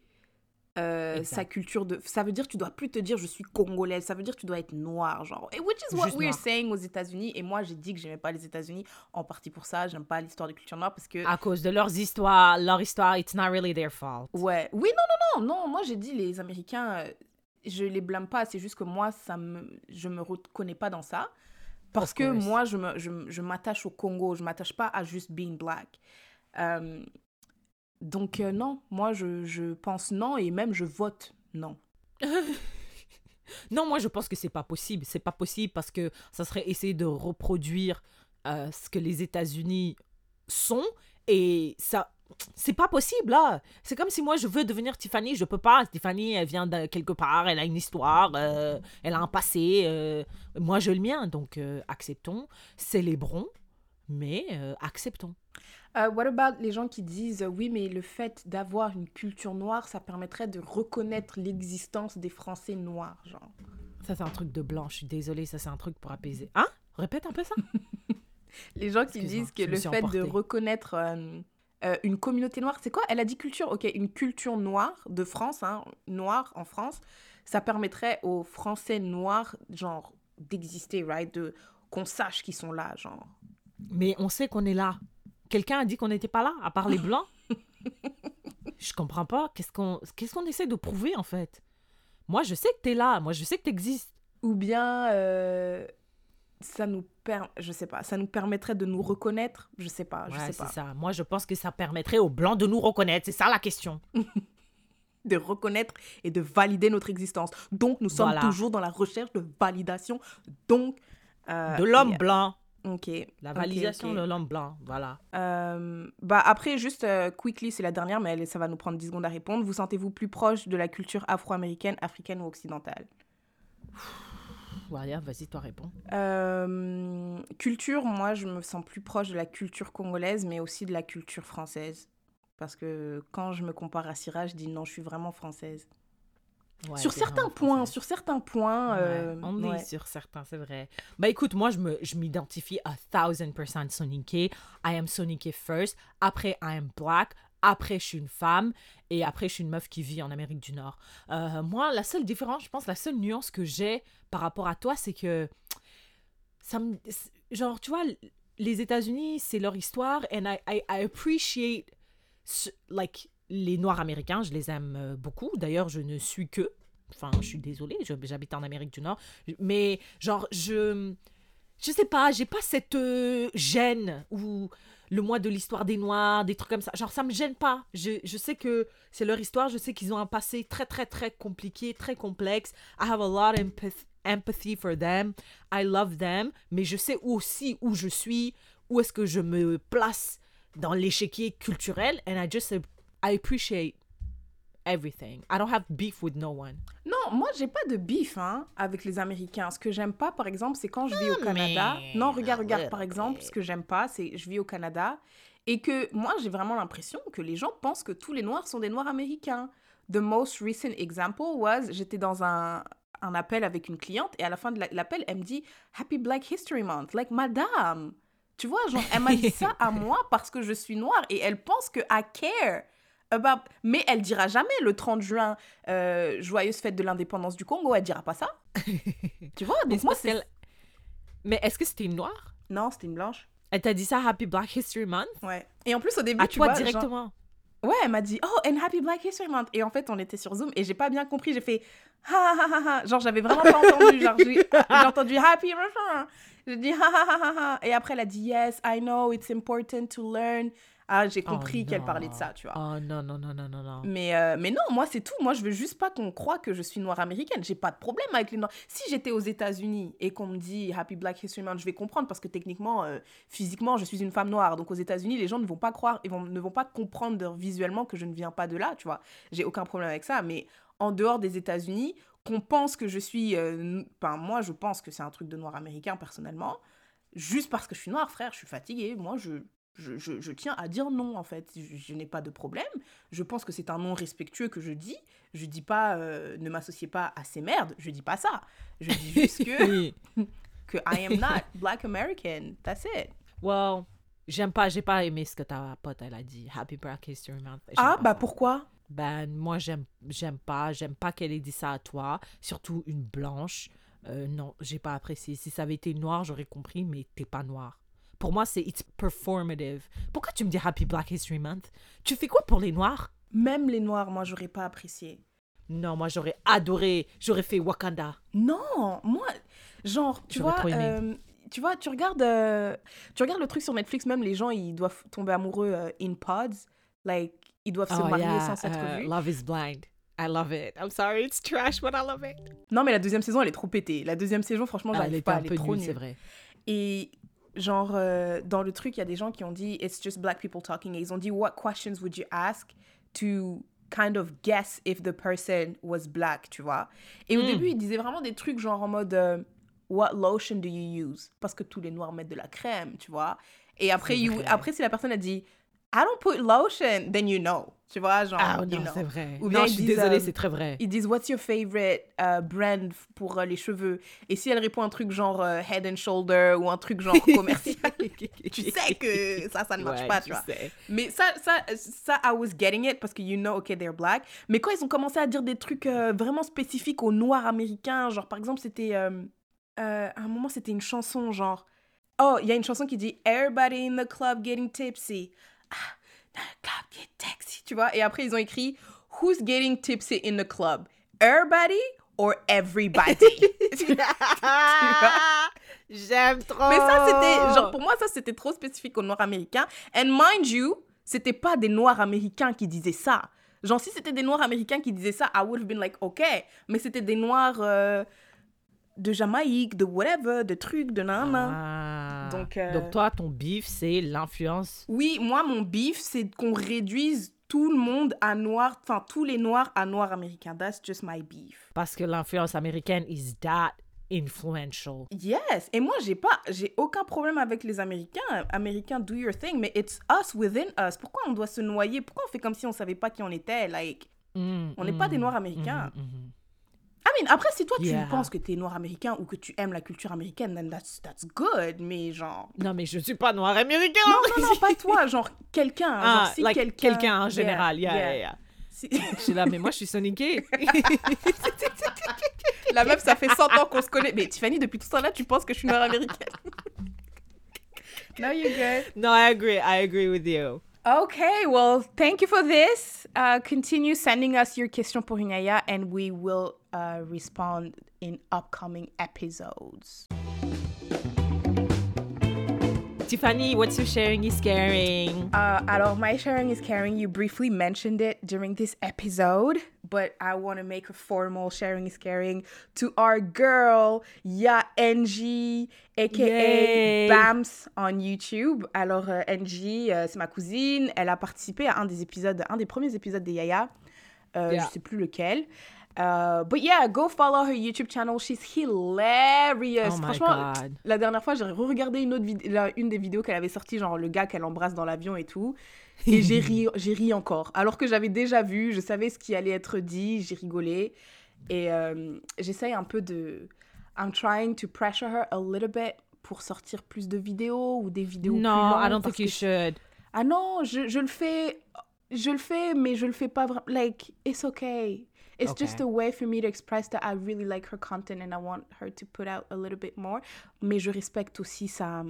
euh, sa culture de... Ça veut dire tu dois plus te dire je suis congolaise, ça veut dire tu dois être noir, genre. Et which is what Juste we're noir. saying aux États-Unis. Et moi, j'ai dit que j'aimais pas les États-Unis en partie pour ça. J'aime pas l'histoire de culture noire parce que... À cause de leurs histoires, leur histoire, it's not really their fault. Ouais. Oui, non, non, non, non. Moi, j'ai dit les Américains, euh, je les blâme pas. C'est juste que moi, ça me, je me reconnais pas dans ça. Parce que moi, je me- je, je m'attache au Congo. Je m'attache pas à juste being black. Euh, donc, euh, non. Moi, je, je pense non et même je vote non. Non, moi je pense que c'est pas possible. C'est pas possible parce que ça serait essayer de reproduire euh, ce que les États-Unis sont et ça. C'est pas possible là. C'est comme si moi je veux devenir Tiffany, je peux pas. Tiffany, elle vient de quelque part, elle a une histoire, euh, elle a un passé. moi j'ai le mien, donc acceptons, célébrons, mais euh, acceptons. Euh, what about les gens qui disent euh, oui, mais le fait d'avoir une culture noire, ça permettrait de reconnaître l'existence des Français noirs, genre? Ça c'est un truc de blanc. Je suis désolée, ça c'est un truc pour apaiser. Hein? Répète un peu ça. Les gens qui disent que le fait de reconnaître euh, euh, une communauté noire. C'est quoi? Elle a dit culture. Ok, une culture noire de France, hein, noire en France. Ça permettrait aux Français noirs, genre, d'exister, right? De qu'on sache qu'ils sont là, genre. Mais on sait qu'on est là. Quelqu'un a dit qu'on n'était pas là, à part les blancs. je comprends pas. Qu'est-ce qu'on qu'est-ce qu'on essaie de prouver en fait? Moi, je sais que t'es là. Moi, je sais que t'existes. Ou bien euh, ça nous per... je sais pas, ça nous permettrait de nous reconnaître? Je sais pas, je Ouais, sais c'est pas. ça. Moi, je pense que ça permettrait aux blancs de nous reconnaître. C'est ça la question. De reconnaître et de valider notre existence. Donc nous sommes Voilà. toujours dans la recherche de validation. Donc euh, de l'homme yeah. blanc. Ok. La validation de l'homme blanc. Voilà. Euh, bah après, juste euh, quickly, c'est la dernière, mais elle- ça va nous prendre 10 secondes à répondre. Vous sentez-vous plus proche de la culture afro-américaine, africaine ou occidentale? Voilà, vas-y, toi réponds. Euh, Culture, moi, je me sens plus proche de la culture congolaise, mais aussi de la culture française. Parce que quand je me compare à Syrah, je dis non, je suis vraiment française. Ouais, sur certains points, sur certains points. Ouais, euh, on est sur certains, c'est vrai. Bah écoute, moi, je me, je m'identifie à 1000% Sonique. I am Sonique first. Après, I am black. Après, je suis une femme. Et après, je suis une meuf qui vit en Amérique du Nord. Euh, moi, la seule différence, je pense, la seule nuance que j'ai par rapport à toi, c'est que ça me. Genre, tu vois, les États-Unis, c'est leur histoire. And I, I, I appreciate, like, les Noirs américains. Je les aime euh, beaucoup. D'ailleurs, je ne suis que. Enfin, je suis désolée, j'habite en Amérique du Nord. Mais, genre, je. Je sais pas, j'ai pas cette euh, gêne ou le mois de l'histoire des Noirs, des trucs comme ça. Genre, ça me gêne pas. Je, je sais que c'est leur histoire, je sais qu'ils ont un passé très, très, très compliqué, très complexe. I have a lot of empath- empathy for them. I love them. Mais je sais aussi où je suis, où est-ce que je me place dans l'échiquier culturel. And I just, I appreciate everything. I don't have beef with no one. Non, moi, j'ai pas de bif hein, avec les Américains. Ce que j'aime pas, par exemple, c'est quand je vis au Canada. mais- Non, regarde, regarde, par exemple, ce que j'aime pas, c'est je vis au Canada et que moi, j'ai vraiment l'impression que les gens pensent que tous les Noirs sont des Noirs américains. The most recent example was, j'étais dans un, un appel avec une cliente et à la fin de la- l'appel, elle me dit Happy Black History Month. Like, madame, tu vois, genre, elle m'a dit ça à moi parce que je suis noire et elle pense que I care. About- Mais elle dira jamais le 30 juin, euh, joyeuse fête de l'indépendance du Congo, elle dira pas ça. tu vois, donc moi, c'est... Mais est-ce que c'était une noire? Non, c'était une blanche. Elle t'a dit ça Happy Black History Month? Ouais. Et en plus, au début, À tu toi vois, genre- directement. Ouais, elle m'a dit Oh, and Happy Black History Month. Et en fait, on était sur Zoom et j'ai pas bien compris. J'ai fait Ha ha ha ha. Genre, j'avais vraiment pas entendu. Genre, j'ai entendu Happy. J'ai dit Ha ha ha ha ha. Et après, elle a dit Yes, I know, it's important to learn. Ah, j'ai compris Oh qu'elle non. parlait de ça, tu vois. Oh non, non, non, non, non, non. Mais, euh, mais non, moi, c'est tout. Moi, je veux juste pas qu'on croie que je suis noire américaine. J'ai pas de problème avec les noirs. Si j'étais aux États-Unis et qu'on me dit Happy Black History Month, je vais comprendre parce que techniquement, euh, physiquement, je suis une femme noire. Donc aux États-Unis, les gens ne vont pas croire, ils vont, ne vont pas comprendre visuellement que je ne viens pas de là, tu vois. J'ai aucun problème avec ça. Mais en dehors des États-Unis, qu'on pense que je suis. euh, Enfin, moi, je pense que c'est un truc de noir américain, personnellement. Juste parce que je suis noire, frère, je suis fatiguée. Moi, je. Je, je- je tiens à dire non, en fait. Je, je n'ai pas de problème. Je pense que c'est un non respectueux que je dis. Je dis pas euh, ne m'associez pas à ces merdes. Je dis pas ça. Je dis juste que, que I am not black American. That's it. Well, j'aime pas, j'ai pas aimé ce que ta pote elle a dit. Happy Black History Month. Ah, bah ça. pourquoi? Ben, moi, j'aime, j'aime pas. J'aime pas qu'elle ait dit ça à toi. Surtout une blanche. Euh, non, j'ai pas apprécié. Si ça avait été une noire, j'aurais compris, mais t'es pas noire. Pour moi, c'est it's performative. Pourquoi tu me dis Happy Black History Month? Tu fais quoi pour les noirs? Même les noirs, moi, j'aurais pas apprécié. Non, moi, j'aurais adoré. J'aurais fait Wakanda. Non, moi, genre, tu vois, euh, tu vois, tu regardes, euh, tu regardes le truc sur Netflix, même les gens, ils doivent tomber amoureux euh, in pods, like, ils doivent se Oh, marier yeah, sans s'être euh, vus. Love is blind. I love it. I'm sorry, it's trash, but I love it. Non, mais la deuxième saison, elle est trop pétée. La deuxième saison, franchement, j'arrive pas, un elle est peu trop nulle, c'est vrai. Et genre, euh, dans le truc, il y a des gens qui ont dit It's just black people talking. Et ils ont dit What questions would you ask to kind of guess if the person was black, tu vois? Et au Hmm. début, ils disaient vraiment des trucs genre en mode euh, What lotion do you use? Parce que tous les noirs mettent de la crème, tu vois? Et après, you- après si la personne a dit I don't put lotion, then you know. Tu vois, genre. Ah you non, know. c'est vrai. Ou bien non, je suis disent, désolée, euh, c'est très vrai. Ils disent What's your favorite uh, brand pour euh, les cheveux? Et si elle répond un truc genre euh, Head and Shoulder ou un truc genre commercial, tu sais que ça, ça ne marche Ouais, pas, tu vois. sais. Mais ça, ça, ça, I was getting it parce que you know, okay, they're black. Mais quand ils ont commencé à dire des trucs euh, vraiment spécifiques aux Noirs américains, genre par exemple, c'était. euh, euh, à un moment, c'était une chanson genre. Oh, il y a une chanson qui dit Everybody in the club getting tipsy. Ah, club get tipsy. Tu vois? Et après, ils ont écrit Who's getting tipsy in the club? Everybody or everybody? Tu vois? J'aime trop. Mais ça, c'était, genre, pour moi, ça, c'était trop spécifique aux Noirs américains. And mind you, c'était pas des Noirs américains qui disaient ça. Genre, si c'était des Noirs américains qui disaient ça, I would have been like, OK. Mais c'était des Noirs euh, de Jamaïque, de whatever, de trucs, de nana. Ah. Donc, euh, Donc toi, ton bif, c'est l'influence. Oui, moi, mon bif, c'est qu'on réduise tout le monde à noir, enfin, tous les Noirs à Noirs américains. That's just my beef. Parce que l'influence américaine is that influential. Yes, et moi j'ai pas j'ai aucun problème avec les Américains. Américains do your thing, mais it's us within us. Pourquoi on doit se noyer? Pourquoi on fait comme si on savait pas qui on était Like? Mm, on n'est pas mm, des Noirs américains. mm, mm. I mean, après si toi Yeah. tu penses que tu es noir américain ou que tu aimes la culture américaine, then that's that's good, mais genre Non, mais je suis pas noir américain. non non non pas toi, genre quelqu'un, genre Ah, si like quelqu'un quelqu'un en Yeah, général. Yeah, yeah, yeah. Si- Je suis là, mais moi, je suis soniquée. La meuf, ça fait 100 ans qu'on se connaît. Mais Tiffany, depuis tout ça là, tu penses que je suis noire américaine No, you're good. no, I agree. I agree with you. Okay, well, thank you for this. Uh, continue sending us your question pour Inaya, and we will uh, respond in upcoming episodes. Tiffany, what's your sharing is caring? Uh, alors, my sharing is caring. You briefly mentioned it during this episode, but I want to make a formal sharing is caring to our girl, Ya NG, aka Yay. Bams on YouTube. Alors, euh, NG, euh, c'est ma cousine. Elle a participé à un des épisodes, un des premiers épisodes des Yaya. Euh, Yeah. Je sais plus lequel. Uh, but yeah, go follow her YouTube channel. She's hilarious. Oh my Franchement, God. la dernière fois, j'ai re-regardé une autre la- une des vidéos qu'elle avait sortie, genre le gars qu'elle embrasse dans l'avion et tout. Et j'ai ri, j'ai ri encore. Alors que j'avais déjà vu, je savais ce qui allait être dit, j'ai rigolé. Et euh, j'essaye un peu de. I'm trying to pressure her a little bit pour sortir plus de vidéos ou des vidéos plus No, longues. I don't think you should. Ah non, je, je le fais. Je le fais, mais je le fais pas vraiment. Like, it's okay. It's just a way for me to express that I really like her content and I want her to put out a little bit more. Mais je respecte aussi sa,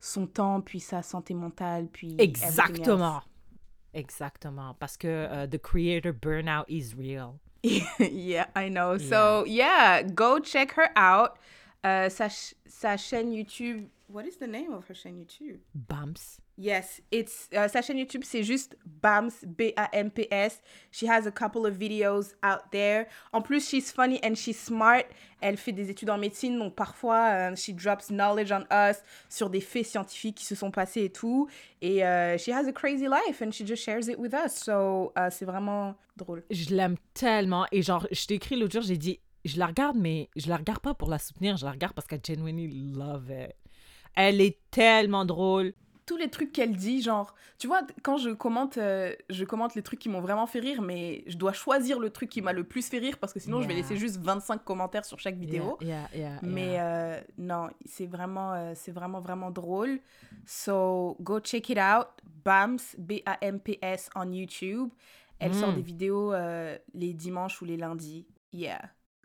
son temps, puis sa santé mentale, puis. Exactement. Exactement. Parce que uh, the creator burnout is real. yeah, I know. So, yeah, go check her out. Euh, sa, ch- sa chaîne YouTube. What is the name of her chaîne YouTube? Bumps. Yes, it's uh, sa chaîne YouTube, c'est juste Bams, B-A-M-P-S. She has a couple of videos out there. En plus, she's funny and she's smart. Elle fait des études en médecine, donc parfois, euh, she drops knowledge on us sur des faits scientifiques qui se sont passés et tout. Et euh, she has a crazy life and she just shares it with us. So, euh, c'est vraiment drôle. Je l'aime tellement. Et genre, je t'ai écrit l'autre jour, j'ai dit, je la regarde, mais je la regarde pas pour la soutenir, je la regarde parce qu'elle genuinely love it. Elle est tellement drôle. Tous les trucs qu'elle dit, genre, tu vois, quand je commente, euh, je commente les trucs qui m'ont vraiment fait rire, mais je dois choisir le truc qui m'a le plus fait rire parce que sinon je vais laisser juste 25 commentaires sur chaque vidéo. Yeah, yeah, yeah, Mais euh, non, c'est vraiment, euh, c'est vraiment, vraiment drôle. So, go check it out. Bams, B-A-M-P-S, on YouTube. Elle sort Mm. des vidéos les dimanches ou les lundis. Yeah,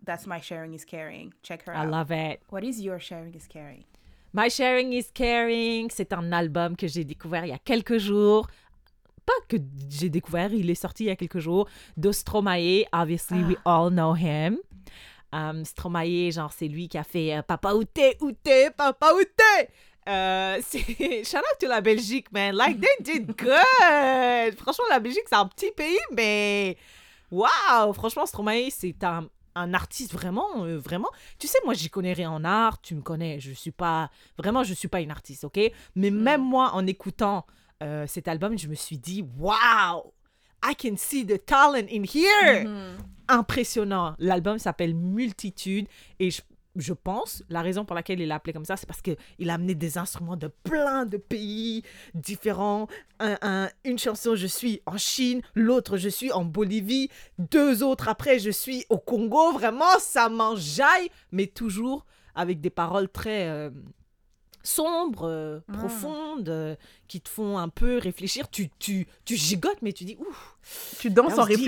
that's my sharing is caring. Check her I out. love it. What is your sharing is caring? My Sharing is Caring, c'est un album que j'ai découvert il y a quelques jours. Pas que j'ai découvert, il est sorti il y a quelques jours. De Stromae, obviously we all know him. Um, Stromae, genre, c'est lui qui a fait euh, Papa où t'es, Papa t'es. Euh, shout out to la Belgique, man. Like, they did good. Franchement, la Belgique, c'est un petit pays, mais waouh. Franchement, Stromae, c'est un, un artiste vraiment, euh, vraiment. Tu sais, moi, j'y connais rien en art. Tu me connais. Je suis pas, vraiment, je suis pas une artiste, ok? Mais même moi, en écoutant euh, cet album, je me suis dit, wow, I can see the talent in here. Mhm. Impressionnant. L'album s'appelle Multitude et je- je pense, la raison pour laquelle il l'a appelé comme ça, c'est parce qu'il a amené des instruments de plein de pays différents. Un, un- une chanson, je suis en Chine, l'autre, je suis en Bolivie, deux autres après, je suis au Congo. Vraiment, ça m'enjaille, mais toujours avec des paroles très euh, sombres, euh, Mm. profondes, euh, qui te font un peu réfléchir. Tu, tu, tu gigotes, mais tu dis, ouf, Tu danses en deep.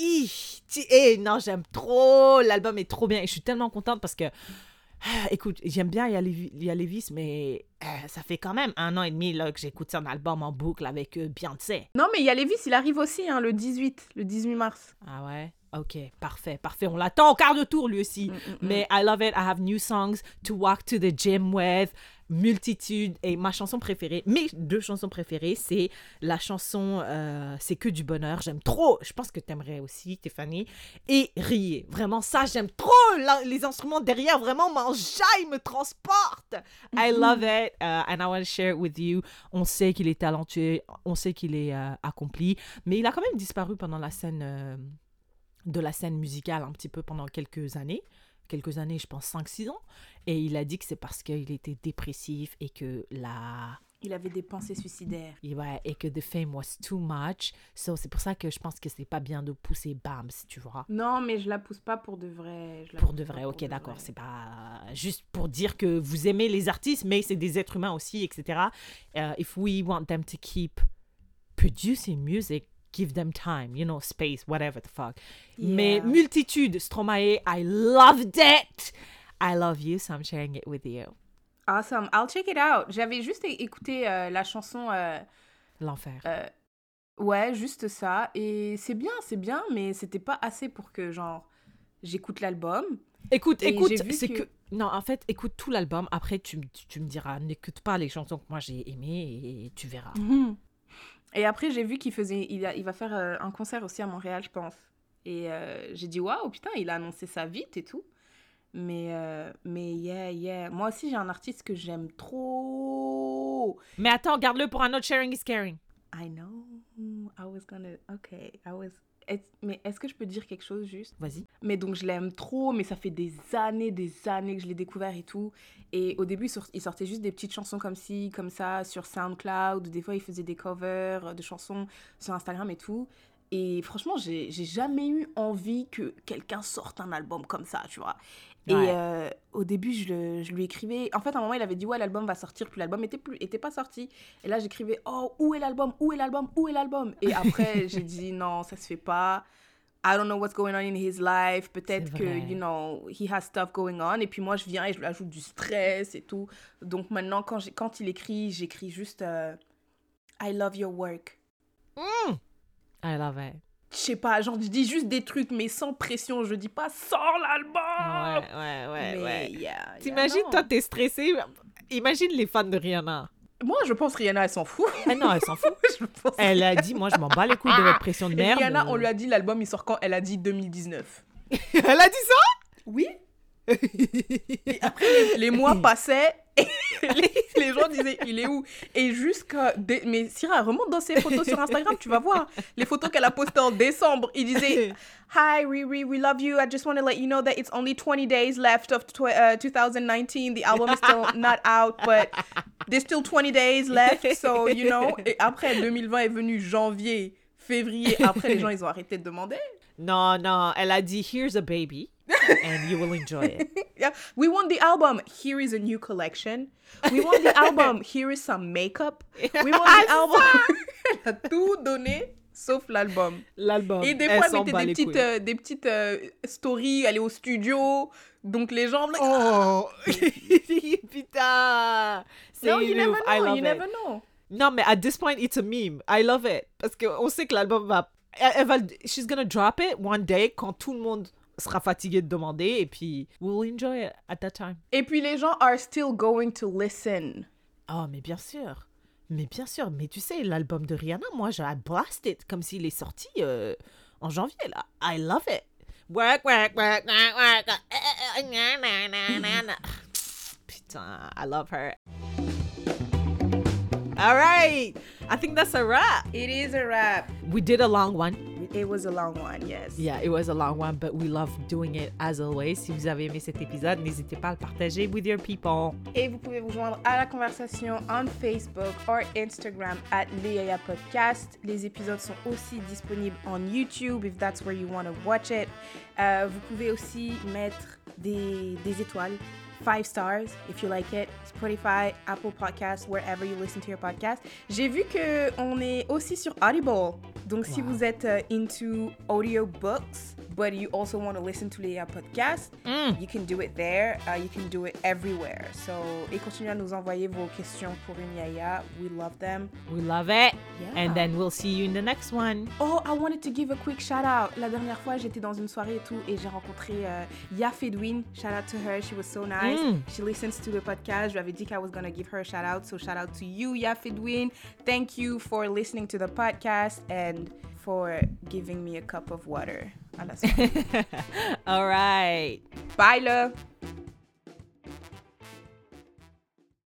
Hi, tu- eh, non, j'aime trop. L'album est trop bien. Et je suis tellement contente parce que, ah, écoute, j'aime bien Yalevi- Yalevis, mais euh, ça fait quand même un an et demi là, que j'écoute son album en boucle avec euh, Beyoncé. Non, mais il y a Lévis, il arrive aussi hein, le 18, le 18 mars. Ah ouais? Ok, parfait, parfait. On l'attend au quart de tour lui aussi. Mm, mm, mm. Mais I love it. I have new songs to walk to the gym with. Multitude. Et ma chanson préférée, mes deux chansons préférées, c'est la chanson euh, C'est que du bonheur. J'aime trop. Je pense que t'aimerais aussi, Tiffany. Et Rier. Vraiment, ça, j'aime trop. La- les instruments derrière, vraiment, m'enjaillent, me transportent. I love it. uh, and I want to share it with you. On sait qu'il est talentueux. On sait qu'il est euh, accompli. Mais il a quand même disparu pendant la scène. euh, de la scène musicale un petit peu pendant quelques années, quelques années, je pense 5-6 ans, et il a dit que c'est parce qu'il était dépressif et que la... Il avait des pensées suicidaires. et ouais, et que the fame was too much. So, c'est pour ça que je pense que c'est pas bien de pousser Bams, tu vois. Non, mais je la pousse pas pour de vrai. je la Pour de vrai, ok, d'accord. C'est pas juste pour dire que vous aimez les artistes, mais c'est des êtres humains aussi, etc. Uh, if we want them to keep producing music, give them time, you know, space, whatever the fuck. Mais multitude, Stromae, I loved it. I love you, so I'm sharing it with you. Awesome, I'll check it out. J'avais juste écouté euh, la chanson. euh, L'enfer. euh, ouais, juste ça. Et c'est bien, c'est bien, mais c'était pas assez pour que, genre, j'écoute l'album. écoute, et écoute, c'est que- que... Non, en fait, écoute tout l'album. Après, tu, tu, tu me diras, n'écoute pas les chansons que moi j'ai aimées et tu verras. Mhm. Et après, j'ai vu qu'il faisait, il, a- il va faire un concert aussi à Montréal, je pense. Et euh, j'ai dit, waouh, putain, il a annoncé ça vite et tout. Mais, euh, mais yeah, yeah. Moi aussi, j'ai un artiste que j'aime trop. Mais attends, garde-le pour un autre sharing is caring. I know. I was gonna. Okay, I was. Est- Mais est-ce que je peux dire quelque chose juste? Vas-y. Mais donc je l'aime trop, mais ça fait des années, des années que je l'ai découvert et tout. Et au début, il sort- il sortait juste des petites chansons comme ci, comme ça, sur SoundCloud. Ou des fois, il faisait des covers de chansons sur Instagram et tout. Et franchement, j'ai jamais eu envie que quelqu'un sorte un album comme ça, tu vois. Et Ouais. euh, au début, je, le- je lui écrivais. En fait, à un moment, il avait dit Ouais, l'album va sortir, puis l'album était, plus, était pas sorti. Et là, j'écrivais Oh, où est l'album? Où est l'album? Où est l'album? Et après, j'ai dit Non, ça se fait pas. I don't know what's going on in his life. Peut-être que, you know, he has stuff going on. Et puis moi, je viens et je lui ajoute du stress et tout. Donc maintenant, quand, quand il écrit, j'écris juste euh, I love your work. I love it. Je sais pas, genre, je dis juste des trucs, mais sans pression. Je dis pas sans l'album. Ouais, ouais, ouais, ouais. yeah, yeah, T'imagines, toi, t'es stressé. Imagine les fans de Rihanna. Moi, je pense Rihanna, elle s'en fout. Ah non, elle s'en fout. je pense. Elle a dit, moi, je m'en bats les couilles de votre pression de Et merde. Rihanna, on lui a dit l'album, il sort quand? Elle a dit 2019. Elle a dit ça? Oui. Et après, les, les mois passaient et les, les gens disaient il est où? Et jusqu'à. dé- Mais Syrah, remonte dans ses photos sur Instagram, tu vas voir. Les photos qu'elle a postées en décembre, il disait Hi Riri, we love you. I just want to let you know that it's only 20 days left of uh, 2019. The album is still not out, but there's still 20 days left, so you know. Et après, 2020 est venu janvier, février. Après, les gens, ils ont arrêté de demander. Non, non, elle a dit, here's a baby, and you will enjoy it. Yeah, we want the album. Here is a new collection. We want the album. Here is some makeup. We want the album. Elle a tout donné sauf l'album. L'album. Et des fois, elle mettait des petites, euh, des petites euh, stories, aller au studio. Donc les gens. like, Oh Putain C'est no, you never ouf. I know. love You it. never know. Non, mais at this point, it's a meme. I love it. Parce qu'on sait que l'album va... Elle, elle va... She's gonna drop it one day quand tout le monde sera fatigué de demander et puis we'll enjoy it at that time. Et puis les gens are still going to listen. Oh, mais bien sûr. Mais bien sûr. Mais tu sais, l'album de Rihanna, moi, j'ai blast it comme s'il est sorti euh, en janvier, là. I love it. Work, work, work, work, work. na, na, na. Putain, I love her. All right. I think that's a wrap. It is a wrap. We did a long one. It was a long one, yes. Yeah, it was a long one, but we love doing it as always. Si vous avez aimé cet épisode, n'hésitez pas à le partager with your people. Et vous pouvez vous joindre à la conversation on Facebook or Instagram at Léa Podcast. Les épisodes sont aussi disponibles en YouTube if that's where you want to watch it. Euh, vous pouvez aussi mettre des, des étoiles five stars if you like it. Spotify, Apple Podcasts, wherever you listen to your podcast. J'ai vu que on est aussi sur Audible. Donc si vous êtes euh, into audiobooks, but you also want to listen to les podcasts, Mm. you can do it there. Uh, you can do it everywhere. So et continuez à nous envoyer vos questions pour une yaya. We love them. We love it. Yeah. And then we'll see you in the next one. Oh, I wanted to give a quick shout out. La dernière fois, j'étais dans une soirée et tout, et j'ai rencontré euh, Yaf Edwin. Shout out to her. She was so nice. Mm. She listens to the podcast. Je lui avais dit qu'I was gonna give her a shout out. So shout out to you, Yaf Edwin. Thank you for listening to the podcast and for giving me a cup of water. À la soirée. All right. Bye, love.